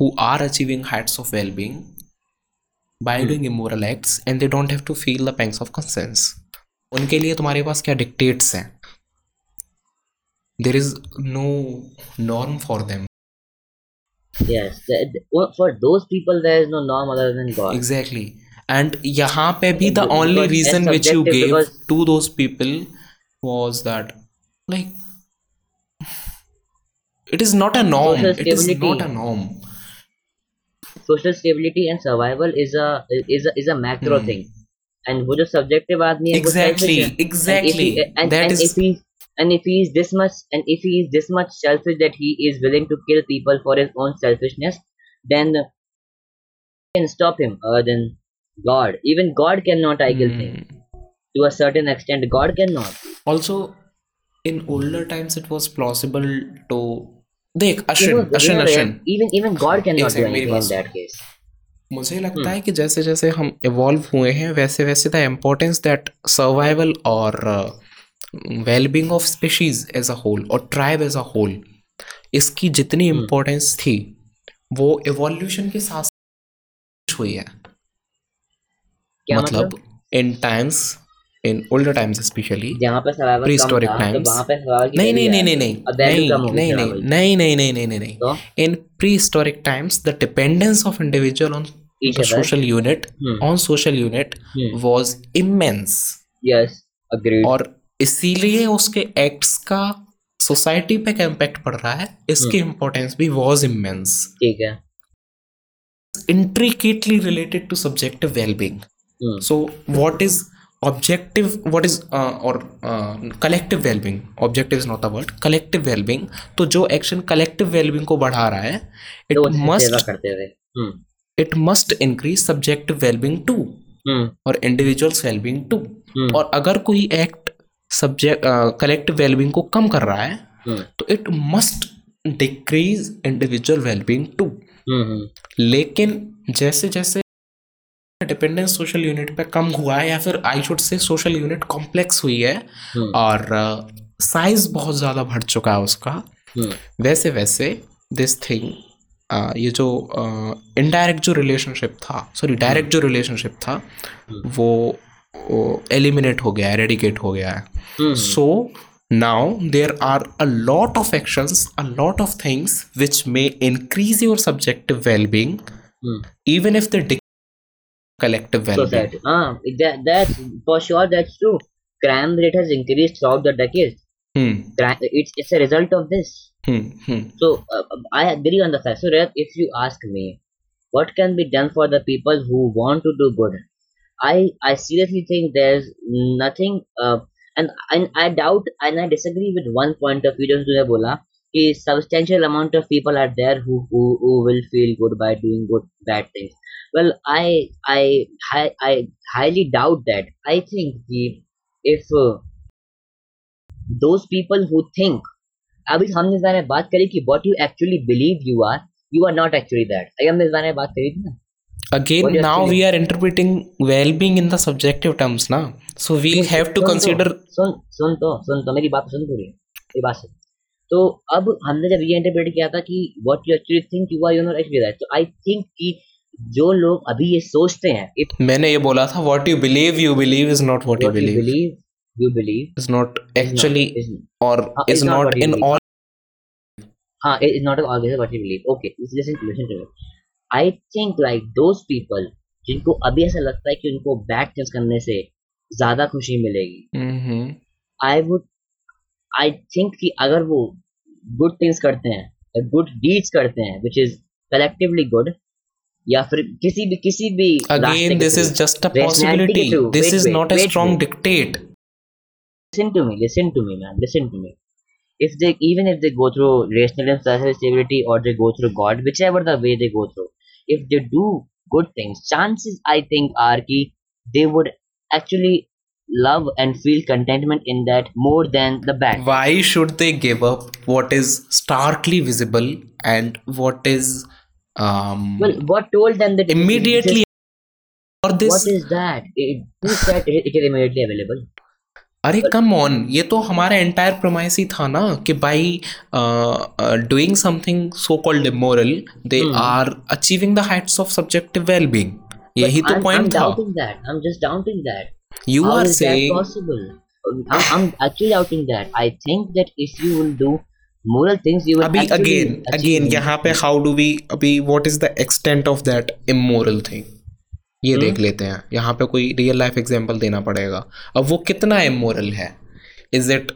who are achieving heights of well being by doing immoral acts and they don't have to feel the pangs of conscience उनके लिए तुम्हारे पास क्या dictates हैं there is no norm for them yes for those people there is no norm other than God exactly and यहाँ पे भी the Because only that's reason which you subjective gave because- to those people was that like it is not a norm it is not a norm social stability and survival is a is a is a macro Hmm. thing and वो जो subjective आदमी है वो exactly selfish है and if exactly he, and, that and is if he and if he is this much and if he is this much selfish that he is willing to kill people for his own selfishness then can stop him other than God even God cannot I kill him Hmm. to a certain extent God cannot also in older times it was plausible to देख Ashwin Ashwin Ashwin. God cannot do second, मेरी anything in बात that case मुझे लगता है कि जैसे जैसे हम इवॉल्व हुए हैं वैसे वैसे द इम्पोर्टेंस दैट सर्वाइवल और well being of species as a whole और ट्राइब एज अ होल इसकी जितनी इम्पोर्टेंस थी वो इवोल्यूशन के साथ हुई है। क्या मतलब मतलब? In times in older times especially जहाँ पे सर्वाइवल प्री हिस्टोरिक टाइम्स नहीं नहीं नहीं नहीं नहीं नहीं नहीं नहीं नहीं नहीं नहीं नहीं। नहीं in prehistoric times the dependence of individual on social unit on social unit was immense yes agree और इसीलिए उसके एक्ट्स का सोसाइटी पे क्या इम्पैक्ट पड़ रहा है? इसकी इम्पोर्टेंस भी वाज इमेंस ठीक है। Intricately related to subjective well being so what is objective what is और collective well being objective is not a word collective well being तो जो एक्शन कलेक्टिव वेलबिंग को बढ़ा रहा है it must it must increase subjective well being too और individual wellbeing too और अगर कोई एक्ट सब्जेक्ट कलेक्टिव वेलबिंग को कम कर रहा है तो it must decrease individual well being too लेकिन जैसे जैसे डिपेंडेंस सोशल यूनिट पे कम हुआ है या फिर I should say social unit complex हुई है हम्म। और साइज़ बहुत ज़्यादा बढ़ चुका है उसका। हम्म। वैसे वैसे दिस थिंग ये जो इनडायरेक्ट जो रिलेशनशिप था सॉरी डायरेक्ट जो रिलेशनशिप था वो एलिमिनेट हो गया है रेडिकेट हो गया है। So now now are a lot of lot of things which may increase your subjective well-being hmm. even if they decrease collective well-being society ah that that's for sure that's true crime rate has increased throughout the decades hmm. Crime, it's it's a result of this Hmm. Hmm. So uh, I agree on the fact. So Rayat, if you ask me, what can be done for the people who want to do good? I I seriously think there's nothing. Uh, and and I doubt and I disagree with one point of view. जो तूने बोला कि substantial amount of people are there who who, who will feel good by doing good bad things. Well, I I I, I highly doubt that. I think कि if uh, those people who think अभी हमने इस बारे में बात करी कि what you actually believe you are you are not actually that अभी हमने इस बारे में बात करी थी ना again now we are interpreting well-being in the subjective terms now so we have to सुन consider तो, सुन सुन तो सुन तो मेरी बात सुन पूरी मेरी बात सुन तो अब हमने जब ये इंटरप्रेट किया था कि what you actually think you are you not actually that तो I think कि जो लोग अभी ये सोचते हैं मैंने ये बोला था what you believe you believe is not what you believe you believe is not actually और इज़ नॉट इन ऑल हाँ it is not always what you believe okay I think like those people जिनको अभी ऐसा लगता है कि उनको back change करने से ज़्यादा खुशी मिलेगी। आई वु आई थिंक कि अगर वो गुड थिंग्स करते हैं गुड डीड्स करते हैं which is collectively good या फिर किसी भी किसी भी रास्ते again के this is through, just a Rationality possibility के through. this Wait, is wait, not a wait, strong wait. dictate listen to me listen to me man listen to me if they even if they go through rationalism social stability or they go through god whichever the way they go through if they do good things chances i think are ki they would actually love and feel contentment in that more than the bad why should they give up what is starkly visible and what is um well what told them that immediately or this what is that? It is that it is immediately available. अरे come on ये तो हमारा entire promise ही था ना कि by doing something so called immoral they are achieving the heights of subjective well being यही तो पॉइंट था। I am doubting that I am just doubting that you are saying possible I am actually doubting that I think that if you will do moral things, you will again it. यहाँ पे how do we अभी what is the extent of that immoral thing ये Hmm? देख लेते हैं। यहाँ पे कोई रियल लाइफ एग्जांपल देना पड़ेगा। अब वो कितना इमोरल है? इज़ इट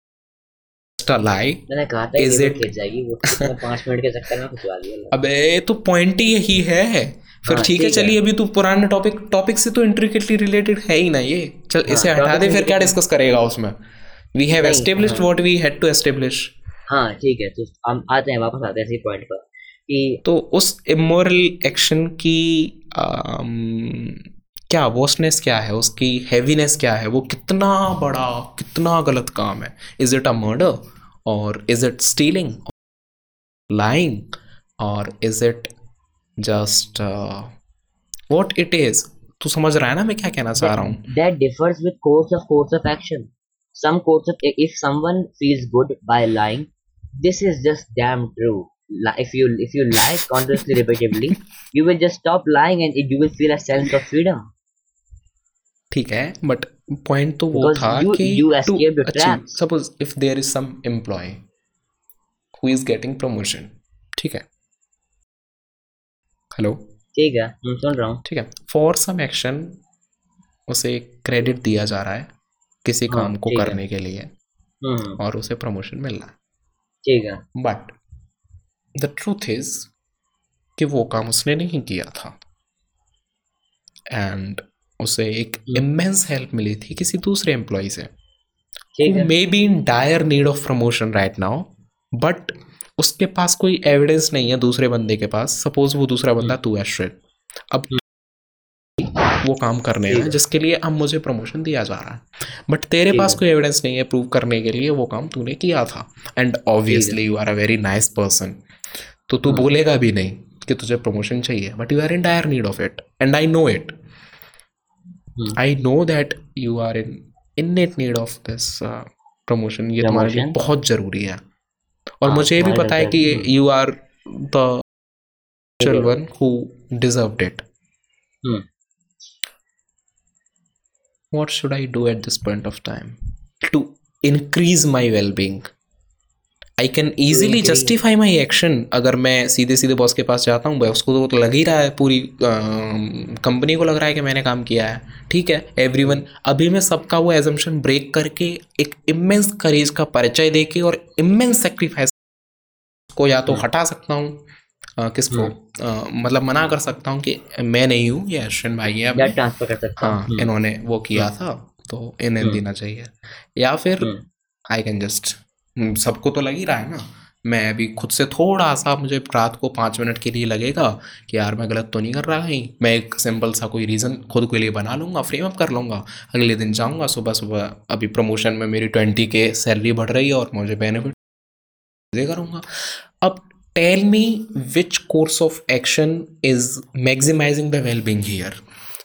लाई मैंने कहा था Is it- जाएगी वो *laughs* पाँच मिनट के चक्कर में खिंचवा दिया। अबे तो पॉइंट ही यही है। फिर हाँ, ठीक है। चलिए अभी तू पुराने टॉपिक टॉपिक से तो इंट्रिकेटली रिलेटेड है ही ना ये। चल इसे हाँ, हटा topic दे फिर क्या डिस्कस करेगा उसमें? वी हैव नहीं, established. What we had to establish हाँ ठीक है तो हम आते हैं वापस आते हैं इसी पॉइंट पर कि तो उस इमोरल एक्शन की अम, क्या वोस्टनेस क्या है? उसकी हैवीनेस क्या है? वो कितना बड़ा कितना गलत काम है? इज़ इट अ मर्डर और इज़ इट स्टीलिंग लाइंग और is it just what it is तू समझ रहा है ना मैं क्या कहना चाह रहा हूँ? That differs with course of course of action. Some course of if someone feels good by lying, this is just damn true. If you if you lie continuously repetitively, you will just stop lying and it, you will feel a sense of freedom. ठीक है but point तो वो था you- कि you the traps. Suppose if there is some employee who is getting promotion ठीक है hello ठीक है मैं सुन रहा हूँ ठीक है फॉर सम एक्शन उसे क्रेडिट दिया जा रहा है किसी हाँ, काम को ठीक है। करने के लिए हम्म और उसे प्रमोशन मिल रहा है ठीक है। बट द ट्रूथ इज़ कि वो काम उसने नहीं किया था। एंड उसे एक। इमेंस हेल्प मिली थी किसी दूसरे एम्प्लॉय से। May be in dire need of promotion right now but उसके पास कोई एविडेंस नहीं है दूसरे बंदे के पास। सपोज़ वो दूसरा बंदा तू है श्रेड अब वो काम करने हैं जिसके लिए अब मुझे प्रमोशन दिया जा रहा है। बट तेरे पास कोई एविडेंस नहीं है प्रूव करने के लिए वो काम तूने किया था। And obviously you are a very nice person तो तू हाँ। बोलेगा भी नहीं कि तुझे प्रमोशन चाहिए but you are in dire need of it and I know it. I know that you are in innate need of this promotion ये तुम्हारे लिए बहुत ज़रूरी है। और हाँ, मुझे ये भी पता है कि। You are the children who deserved it what should I do at this point of time? To increase my well-being? I can easily increase- justify my action. अगर मैं सीधे सीधे बॉस के पास जाता हूँ उसको तो, तो लग ही रहा है पूरी कंपनी को लग रहा है कि मैंने काम किया है। ठीक है? एवरी वन अभी मैं सबका वो एजम्पशन ब्रेक करके एक इमेंस करेज का परिचय दे के और इमेंस सेक्रीफाइस को या तो हम्म। हटा सकता हूँ। किसको? अ, मतलब मना कर सकता हूँ कि मैं नहीं हूँ ये अश्विन भाई है ट्रांसफ़र कर सकता हाँ। इन्होंने वो किया था तो इन्हें हम्म। देना चाहिए। या फिर हम्म। आई कैन जस्ट सबको तो लग ही रहा है ना। मैं अभी खुद से थोड़ा सा मुझे रात को पाँच मिनट के लिए लगेगा कि यार मैं गलत तो नहीं कर रहा कहीं। मैं एक सिंपल सा कोई रीज़न खुद के लिए बना लूँगा फ्रेम अप कर लूँगा। अगले दिन जाऊँगा सुबह सुबह अभी प्रमोशन में मेरी ट्वेंटी के सैलरी बढ़ रही है और मुझे बेनिफिट करूँगा। अब tell me which course of action is maximising the well being here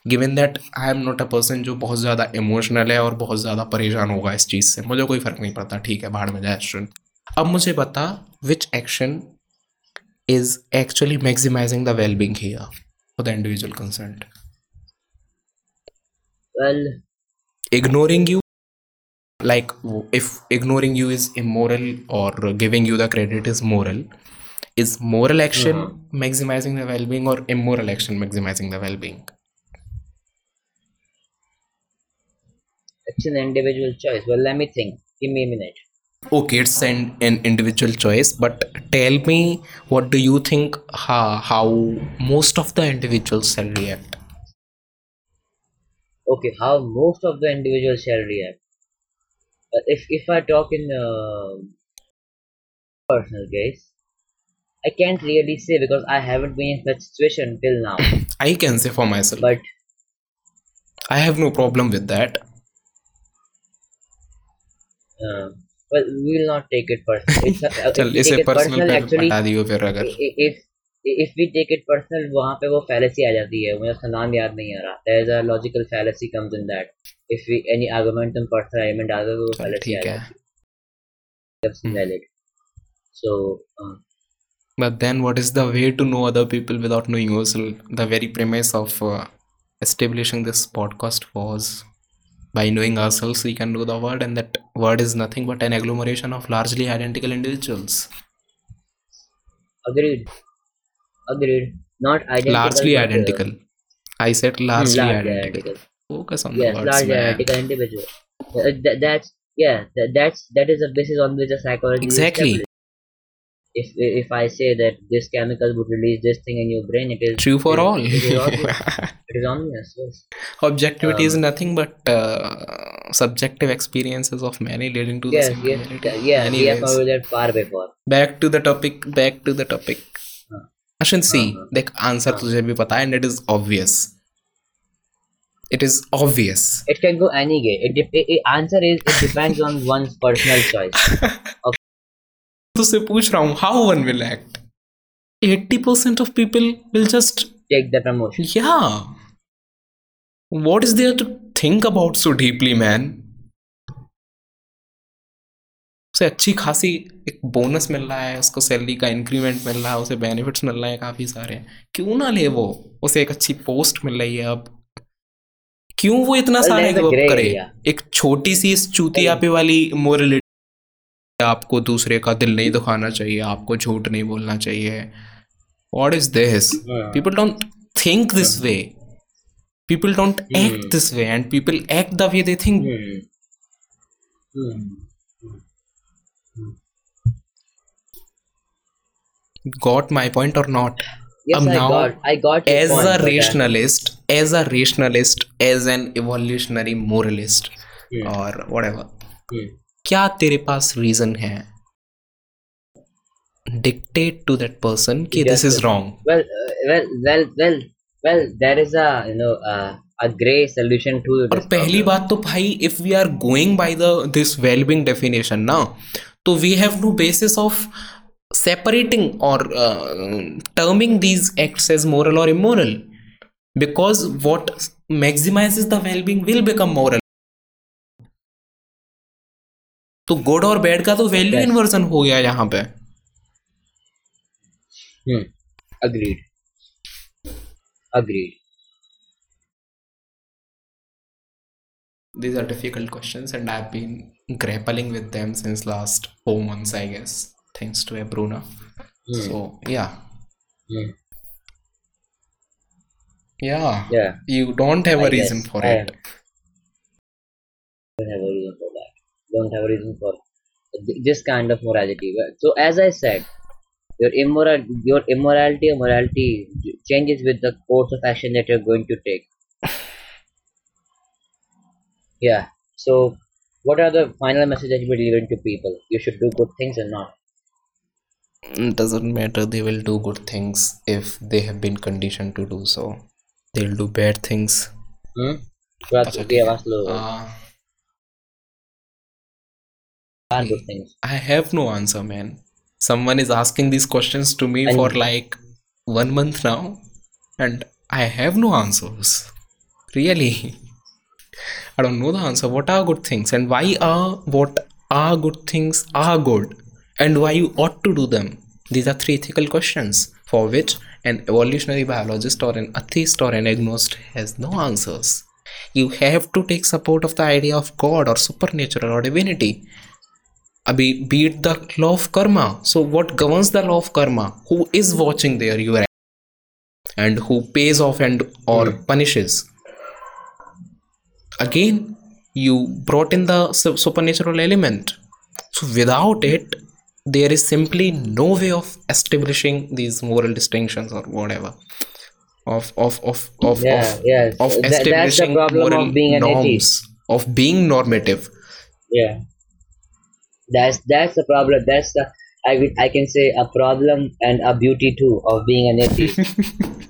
given that I am not a person जो बहुत ज़्यादा इमोशनल है और बहुत ज़्यादा परेशान होगा इस चीज़ से। मुझे कोई फ़र्क नहीं पड़ता ठीक है बाहर में जाए स्टूडेंट अब मुझे बता which action is actually maximising the well being here for the individual concern well ignoring you like if ignoring you is immoral और giving you the credit is moral is moral action mm-hmm. maximizing the well-being or immoral action maximizing the well-being? It's an individual choice. Well let me think. Give me a minute. Okay it's an, an individual choice but tell me what do you think how, how most of the individuals shall react? Okay how most of the individuals shall react. Uh, if if i talk in a personal case I can't really say because I haven't been in such situation till now. *laughs* i can say for myself But i have no problem with that uh, well, we will not take it personal. It's *laughs* a, uh, if चल we इसे take it personal personal, पे actually, हटा दियो फिर अगर i- i- if if we take it personal, वहाँ पे वो fallacy आ जाती है. मुझे उसका नाम याद नहीं आ रहा. There is a logical fallacy comes in that. If we any argument on personal argument डाल दो तो वो चल fallacy आ ठीक है जाती है. That's valid. So uh, but then what is the way to know other people without knowing yourself the very premise of uh, establishing this podcast was by knowing ourselves we can know the world and that world is nothing but an agglomeration of largely identical individuals agreed. Agreed. Not identical. largely uh, identical i said largely largely identical identical. focus on Yes, the words largely man identical individual. Uh, th- that's yeah. Th- that's that is the basis on which the psychology is exactly If if I say that this chemical would release this thing in your brain, it is true for it, all It is *laughs* obvious. it is obvious. Yes. objectivity is Um, nothing but uh, subjective experiences of many leading to the Yes. same Yes. reality th- yeah. We have anyways covered that far before. back to the topic back to the topic हाँ, Ashin, see हाँ, देख answer हाँ. तुझे भी पता है and it is obvious it is obvious It can go any way. It, dep- it, it answer is it depends on *laughs* one's personal choice. *laughs* तुझसे पूछ रहा हूँ how one will act? 80% of people will just Take the promotion. yeah. What is there to think about so deeply man? उसे अच्छी खासी एक bonus मिल रहा है उसको सैलरी का इंक्रीमेंट मिल रहा है उसे बेनिफिट्स मिल रहे हैं काफ़ी सारे। क्यों ना ले वो? उसे एक अच्छी पोस्ट मिल रही है अब। क्यों वो इतना Well, सारा गिव अप करे? एक छोटी सी इस चूतियापे वाली मोरलिटी आपको दूसरे का दिल नहीं दुखाना चाहिए आपको झूठ नहीं बोलना चाहिए what is this Hmm. people don't think this way people don't act Hmm. this way and people act the way they think Hmm. Hmm. got my point or not Yes, Um, I now, got. I got. your as point, a uh, rationalist as a rationalist as an evolutionary moralist Hmm. or whatever Hmm. क्या तेरे पास reason है? Dictate to that person कि this is wrong well well well well well there is a you know a grey solution to this और पहली बात तो भाई if we are going by the this well being definition ना तो we have no basis of separating और terming these acts as moral और immoral because what maximise the well being will become moral तो good और bad का तो value inversion हो गया यहाँ पे। Agreed agreed these are difficult question and I been grappling with them since last four months I guess thanks to एब्रूना so yeah yeah you don't have a reason for it don't have a reason for don't have a reason for this kind of morality. So as I said, your immoral, your immorality or morality changes with the course of action that you're going to take. *sighs* yeah. So, what are the final messages that you are delivering to people? You should do good things or not. It doesn't matter. They will do good things if they have been conditioned to do so. They'll do bad things. Hmm? Okay. Uh, are good things. i have no answer man. Someone is asking these questions to me And- for like one month now and i have no answers. Really? *laughs* I don't know the answer. What are good things? And why are what are good things are good? And why you ought to do them? These are three ethical questions for which an evolutionary biologist or an atheist or an agnostic has no answers. You have to take support of the idea of god or supernatural or divinity Abhi, beat the law of karma. So, what governs the law of karma? Who is watching there? You are, and who pays off and or hmm. punishes? Again, you brought in the supernatural element so without it there is simply no way of establishing these moral distinctions or whatever of of of of Yeah, of, yes. of That- that's the establishing problem of being norms of being normative Yeah. That's that's the problem. That's the I would- I can say a problem and a beauty too of being an atheist *laughs*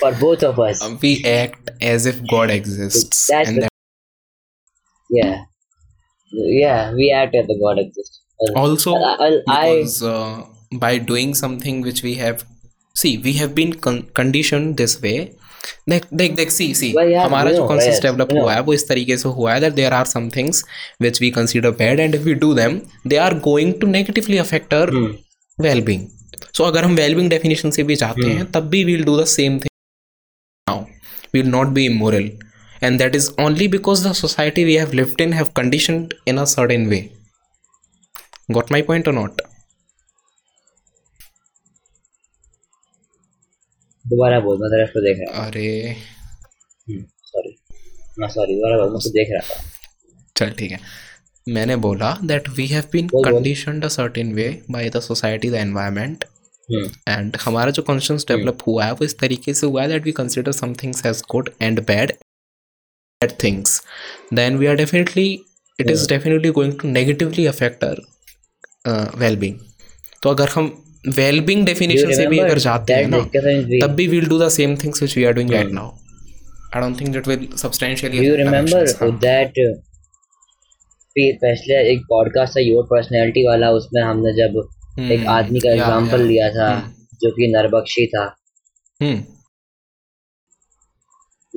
for both of us. Uh, we act as if god exists That's and the- yeah, yeah. We act as if God exists. also I, I, I because uh, by doing something which we have see we have been con- conditioned this way देख देख देख see see हमारा जो concept develop हुआ है वो इस तरीके से हुआ है। That there are some things which we consider bad and if we do them they are going to negatively affect our Hmm. Wellbeing so अगर हम वेलबींग डेफिनेशन से भी जाते हैं तब भी we'll do the same thing now we'll not be immoral. And that is only because the society we have lived in have conditioned in a certain way. Got my point or not? दोबारा बोल मैं तेरा इसको देख रहा अरे। Sorry ना sorry दोबारा बोल मैं उसको देख रहा था चल ठीक है। मैंने बोला that we have been. Conditioned a certain way by the society the environment hmm. And हमारा जो कॉन्शियस डेवलप हुआ है वो इस तरीके से हुआ है that we consider some things as good and bad bad things then we are definitely it is definitely going to negatively affect our wellbeing तो अगर हम वेलबिंग डेफिनेशन से भी अगर जाते हैं ना तब भी we'll do the same things which we are doing right now I don't think that will substantially you remember that पिछले एक पॉडकास्ट था योर पर्सनालिटी वाला उसमें हमने जब एक आदमी का एग्जांपल yeah, लिया था जो कि नरबक्षी था।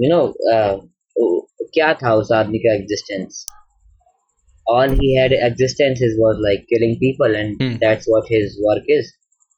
यू नो uh, क्या था उस आदमी का existence all he had existence is was like killing people and that's what his work is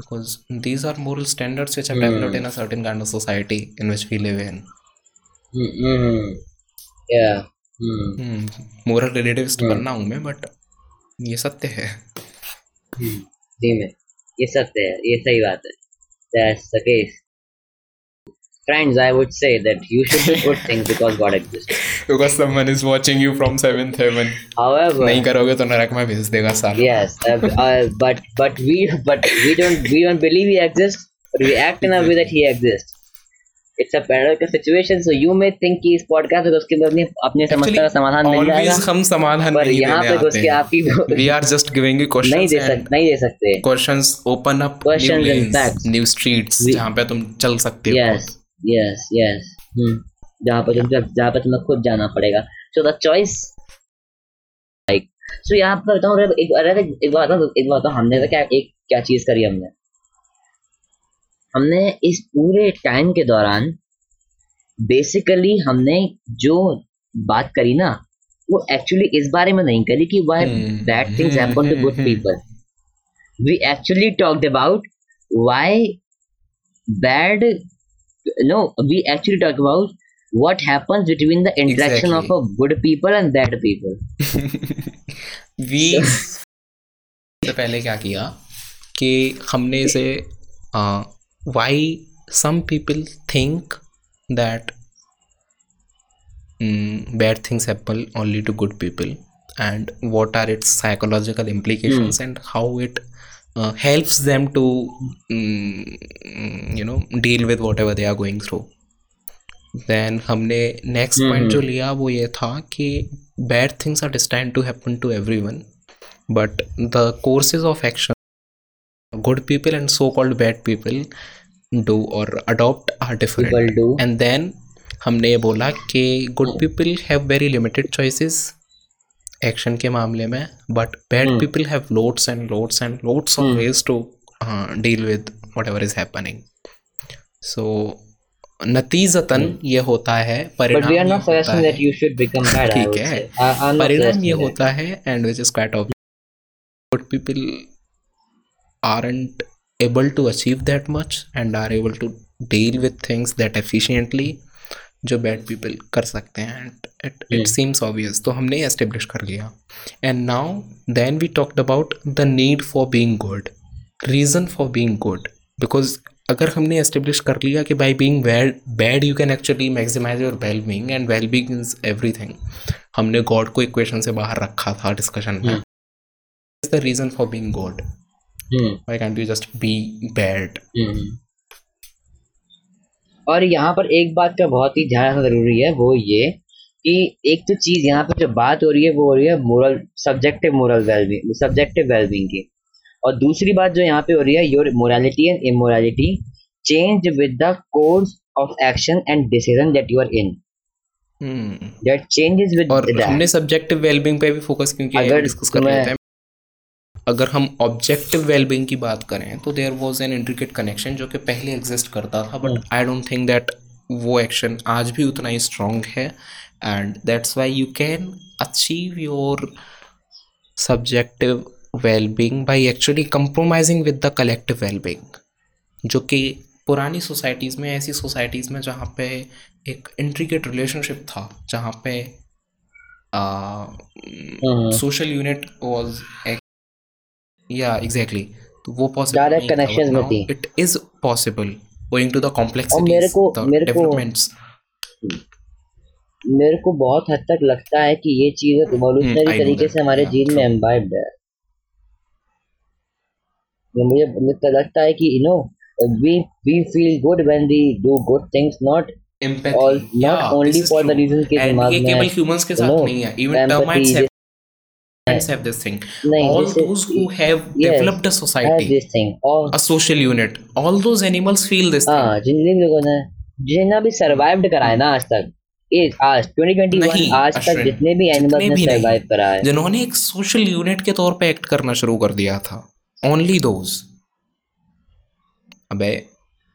because these are moral standards which are developed in a certain kind of society in which we live in. Mm-hmm. yeah hmm. Hmm. moral relativist बनना हूँ मैं but ये सत्य है जी मैं ये सत्य है ये सही बात है that's the case friends i would say that you should *laughs* do good things because god exists because someone is watching you from seventh heaven however नहीं करोगे तो नरक में भेज देगा साला yes uh, uh, but but we but we don't we don't believe he exists but we act in a way that he exists it's a paradoxical situation so you may think कि इस podcast में उसके अपनी अपनी समस्या का समाधान मिल always जाएगा हम समाधान पर नहीं यहाँ देने पे घुस आते के हैं आपकी we are just giving you नहीं *laughs* questions दे and सक नहीं दे सकते questions open up Questions new and lanes facts. new streets We- जहाँ पे तुम चल सकते हो yes Yes yes hmm. जहाँ पर तुमसे जहाँ पर तुम्हें खुद जाना पड़ेगा so the choice like so यहाँ पर बताऊँ एक एक अरे एक बात एक बात हमने तो क्या एक क्या चीज़ करी हमने हमने इस पूरे टाइम के दौरान बेसिकली हमने जो बात करी ना वो एक्चुअली इस बारे में नहीं करी कि why. Bad things happen to good. People we actually talked about why bad no we actually talked about what happens between the interaction of a good people and bad people *laughs* we से पहले *laughs* क्या किया कि हमने इसे why some people think that bad things happen only to good people and what are its psychological implications and how it uh, helps them to mm, mm, you know deal with whatever they are going through then हमने next point जो लिया वो ये था कि bad things are destined to happen to everyone but the courses of action good people and so-called bad people do or adopt are different people do and then हमने ये बोला कि good people have very limited choices action के मामले में but bad people have loads and loads and loads of ways to deal with whatever is happening so नतीजतन ये होता है परिणाम ये *laughs* होता है। And which is quite of people are and able to achieve that much and are able to deal with things that efficiently जो bad people कर सकते हैं and it it seems obvious तो हमने एस्टेब्लिश कर लिया। And now then we talked about the need for being good reason for being good because अगर हमने एस्टेब्लिश कर लिया कि by being bad bad you can actually maximise your well being and well being is everything हमने God को equation से बाहर रखा था डिस्कशन में। Reason for being good? Hmm. why can't you just be bad? हम्म। और यहाँ पर एक बात का बहुत ही ध्यान रखना ज़रूरी है वो ये कि एक तो चीज़ यहाँ पर जो बात हो रही है वो हो रही है moral subjective moral wellbeing subjective wellbeing की। और दूसरी बात जो यहाँ पे हो रही है your morality and immorality change with the course of action and decision that you are in. That changes with और हमने सब्जेक्टिव वेलबींग पे भी फोकस क्योंकि अगर डिस्कस कर रहे थे अगर हम ऑब्जेक्टिव वेलबींग की बात करें तो there was an intricate connection जो कि पहले एग्जिस्ट करता था but I don't think that वो एक्शन आज भी उतना ही स्ट्रांग है and that's why you can achieve your subjective wellbeing by actually compromising with the collective wellbeing जो कि पुरानी सोसाइटीज़ में ऐसी सोसाइटीज़ में जहाँ पे एक इंट्रिकेट रिलेशनशिप था जहाँ पे। Social unit was yeah exactly तो वो पॉसिबल Direct connections में थी। It is possible going to the और मेरे कॉम्प्लेक्सिटीज को- मेरे को- डेवलपमेंट्स मेरे को बहुत हद तक लगता है कि ये चीज़ Hmm, इवोल्यूशनरी तरीके से हमारे Yeah, जीन में true. एम्बाइब्ड है। मुझे मुझे लगता है कि you know we we feel good when we do good things not empathy और not only for the reason कि दिमाग में, केवल ह्यूमंस के साथ नहीं है even empathy termites this- have this thing. नहीं all जैसे those who have yes, developed a society this thing. और a social unit all those animals feel this हाँ जितने लोगों ने जिन्हें भी सर्वाइव्ड करा है ना आज तक इस आज 2021 आज तक जितने भी एनिमल्स ने सर्वाइव करा है। जिन्होंने एक सोशल यूनिट के तौर पे एक्ट करना शुरू कर दिया था ओनली दोज अबे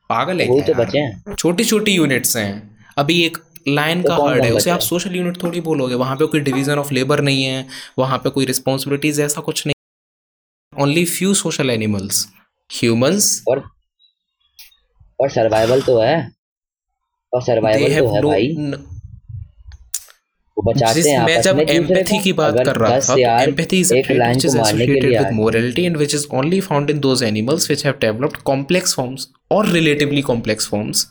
पागल है तो बचे हैं। छोटी छोटी यूनिट्स हैं। अभी एक लाइन तो का हर्ड है उसे आप सोशल यूनिट थोड़ी बोलोगे वहाँ पे कोई डिवीज़न ऑफ़ लेबर नहीं है वहाँ पे कोई रिस्पॉन्सिबिलिटीज ऐसा कुछ नहीं only few social animals humans और और सर्वाइवल तो है। और सर्वाइवल तो है भाई। वो बचाते हैं मैं जब एम्पैथी की। बात कर रहा था तो एम्पैथी इज़ एक लाइन को is मारने के associated लिए with आए। morality and which is only found in those animals which have developed complex forms or relatively complex forms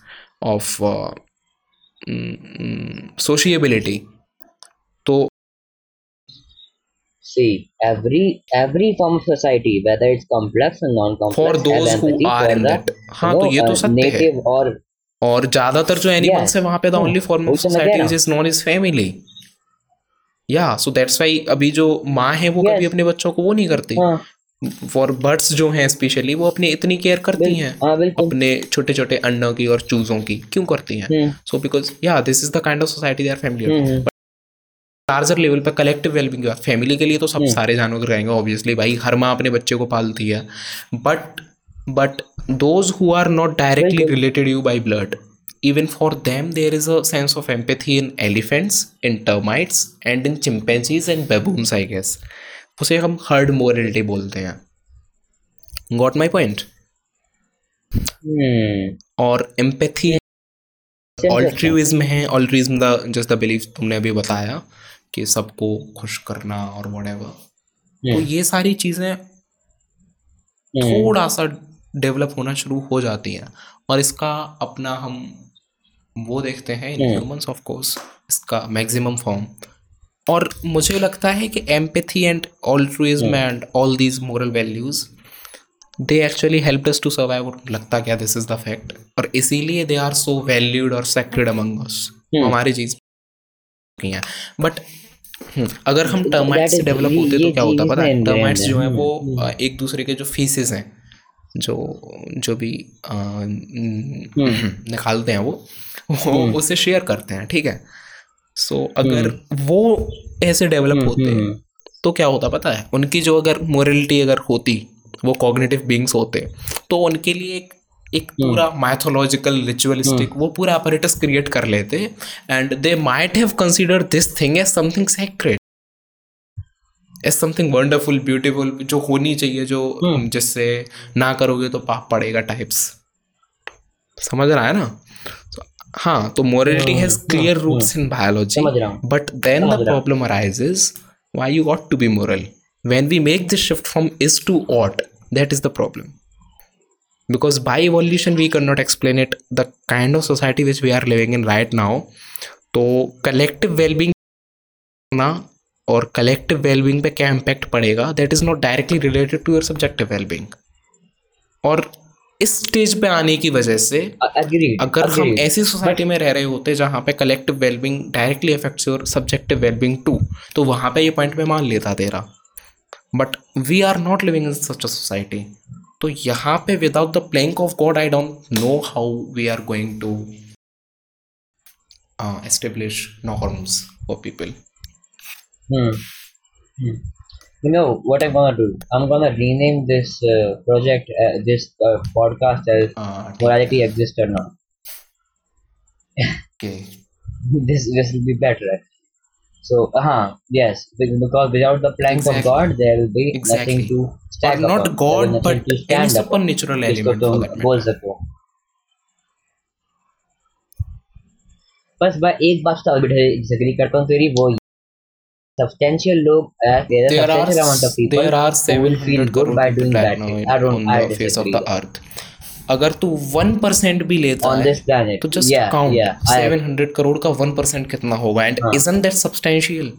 of uh, mm, mm, sociability तो See, every every form of society, whether it's complex or non-complex, for those who are in that हाँ तो ये तो uh, सत्य है और और ज़्यादातर जो एनिमल्स. है वहाँ पे the Hmm. Only form of तो society which is non is family yeah so that's Y अभी जो माँ है वो yes. कभी अपने बच्चों को वो नहीं करती हाँ फॉर बर्ड्स जो हैं स्पेशली वो अपनी इतनी केयर करती हैं। हाँ अपने छोटे छोटे अंडों की और चूजों की। क्यों करती हैं? So because yeah this is the kind of society they are family larger level पर कलेक्टिव वेलबिंग की बात फैमिली के लिए तो सब हम्म। सारे जानवर रहेंगे ऑब्वियसली भाई। हर माँ अपने बच्चे को पालती है। But but those who are not directly related you by blood even for them there is a sense of empathy in elephants in termites and in chimpanzees and baboons i guess. उसे हम herd morality बोलते हैं। Got माई हम्म और empathy altruism है altruism the just the belief तुमने अभी बताया कि सबको खुश करना और whatever तो हम्म, ये सारी चीज़ें हम्म, थोड़ा सा डेवलप होना शुरू हो जाती हैं। और इसका अपना हम वो देखते हैं इन। ह्यूमंस ऑफ़ कोर्स इसका मैक्सिमम फॉर्म और मुझे लगता है कि empathy and altruism. And all these moral values they actually help us to survive लगता क्या दिस इज़ द फैक्ट और इसीलिए दे आर सो वैल्यूड और सेक्रेड अमंग अस। हमारी चीज़ हैं बट अगर हम That टर्माइट्स से डेवलप होते तो क्या होता पता है टर्माइट्स। जो हैं वो हम्म, एक दूसरे के जो फीसेस हैं जो जो भी अ, निकालते हैं वो वो हम्म। उसे शेयर करते हैं ठीक है सो अगर वो ऐसे डेवलप हम्म, होते हम्म, तो क्या होता पता है? उनकी जो अगर मोरलिटी अगर होती वो कॉग्निटिव बींग्स होते तो उनके लिए एक एक पूरा माइथोलॉजिकल रिचुअलिस्टिक वो पूरा अपरेटस क्रिएट कर लेते and they might have consider this thing as something sacred as something wonderful beautiful जो होनी चाहिए जो जिससे ना करोगे तो पाप पड़ेगा टाइप्स समझ रहा है ना? So, हाँ तो morality has clear roots in biology but then the problem arises why you ought to be moral when we make this shift from is to ought that is the problem because by evolution we can not explain it the kind of society which we are living in right now तो collective wellbeing ना और collective wellbeing पे क्या impact पड़ेगा? That is not directly related to your subjective wellbeing और इस stage पे आने की वजह से अग्रीड अगर हम ऐसी सोसाइटी में रह रहे होते जहाँ पे collective wellbeing directly affects your subjective wellbeing too तो वहाँ पे ये पॉइंट मैं मान लेता तेरा। But we are not living in such a society तो यहाँ पे without the playing of God I don't know how we are going to establish norms for people. You know what I'm gonna do? I'm gonna rename this uh, project, uh, this uh, podcast as "Morality Exists or Not." okay *laughs* this this will be better. So, uh yes, be- because without the plank Exactly. of God, there will be Exactly. nothing to or stack not upon. There will god be nothing but to any stand upon. supernatural जिसको element for तुम that बोल matter सको बस मैं एक बात तो disagree करता हूँ तेरी वो substantial लोग uh, there there are substantial amount of people there are who will feel 700 good crore by doing in, I don't on I the face of the earth अगर तू वन परसेंट भी लेता on है. तो just count seven hundred crore का one percent कितना होगा and हाँ। इजन दैट सब्सटेंशियल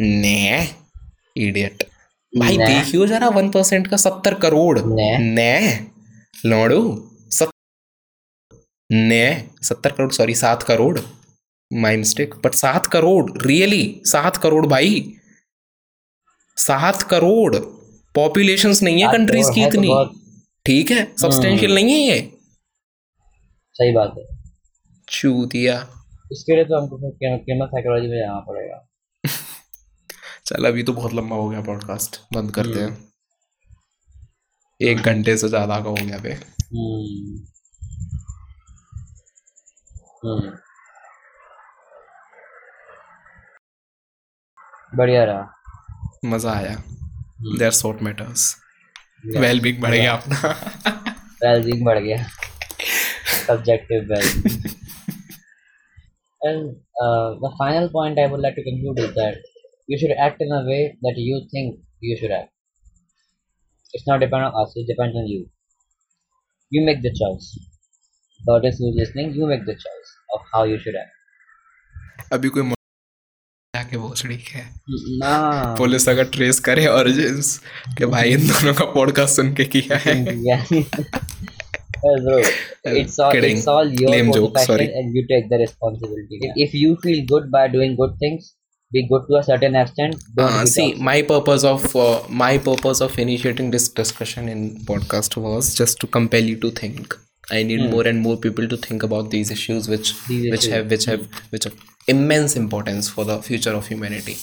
ने इडियट भाई देखियो जरा वन परसेंट का सत्तर करोड़ ने। ने लोड़ू सत ने सत्तर करोड़ सॉरी सात करोड़ माई मिस्टेक बट सात करोड़ रियली सात करोड़ भाई। सात करोड़। पॉपुलेशंस नहीं है कंट्रीज़ की तो इतनी। ठीक है सब्सटेंशियल नहीं है ये। सही बात है। चूतिया। इसके लिए तो हमको कीमत साइकोलॉजी में जाना पड़ेगा। *laughs* चल अभी तो बहुत लंबा हो गया पॉडकास्ट बंद करते हम्म। हैं। एक घंटे से ज़्यादा का हो गया बे हम्म। बढ़िया रहा मज़ा आया हम्म। There sort matters Yeah. Wellbeing बढ़ गया अपना well-being बढ़ गया subjective well-being and uh, the final point I would like to conclude is that you should act in a way that you think you should act. It's not depend on us; it depends on you. You make the choice. The audience who's listening, you make the choice of how you should act. अभी कोई मो- भोसड़ी है Nah. Police अगर trace करे origins कि भाई इन दोनों का पॉडकास्ट सुन के किया है bro, it's all Kidding. it's all your Lame joke, sorry. and you take the responsibility. If- If you feel good by doing good things, be good to a certain extent. Uh, see, toxic. my purpose of uh, my purpose of initiating this discussion in podcast was just to compel you to think. I need Hmm. more and more people to think about these issues, which These which issues. Hmm. have which have which have immense importance for the future of humanity.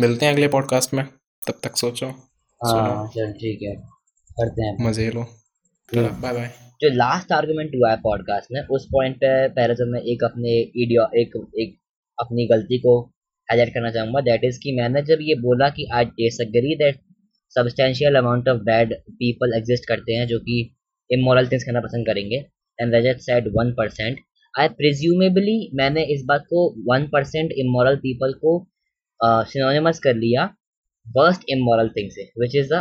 मिलते हैं अगले podcast में। तब तक सोचो। हाँ चल ठीक है। करते हैं। मज़े लो. बाय बाय जो लास्ट आर्गुमेंट हुआ है पॉडकास्ट में उस पॉइंट पे पहले तो मैं एक अपने इडियो एक एक अपनी गलती को हाईलाइट करना चाहूँगा। दैट इज़ कि मैंने जब ये बोला कि I disagree that substantial amount of bad people exist करते हैं जो कि इमोरल थिंग्स करना पसंद करेंगे and Rajat said one percent I presumably मैंने इस बात को वन परसेंट इमोरल पीपल को सिनोनिमस uh, कर लिया वर्स्ट इमोरल थिंग से which is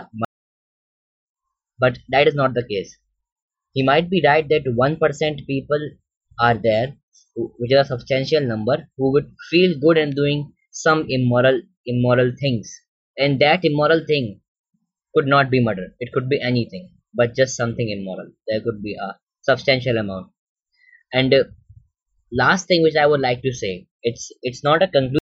but that is not the case he might be right that one percent people are there which is a substantial number who would feel good and doing some immoral immoral things and that immoral thing could not be murder it could be anything but just something immoral there could be a substantial amount and last thing which I would like to say, it's it's not a conclusion.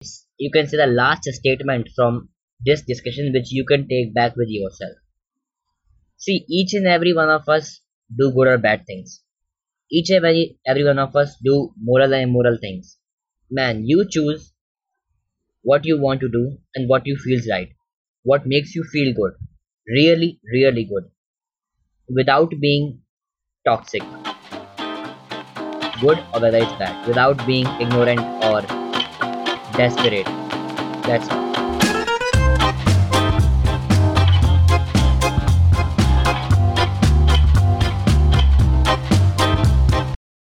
It's, you can say the last statement from this discussion which you can take back with yourself. See, each and every one of us do good or bad things. Each and every, every one of us do moral and immoral things. Man, you choose what you want to do and what you feels right. what makes you feel good really really good without being toxic good or whether it's bad without being ignorant or desperate. That's all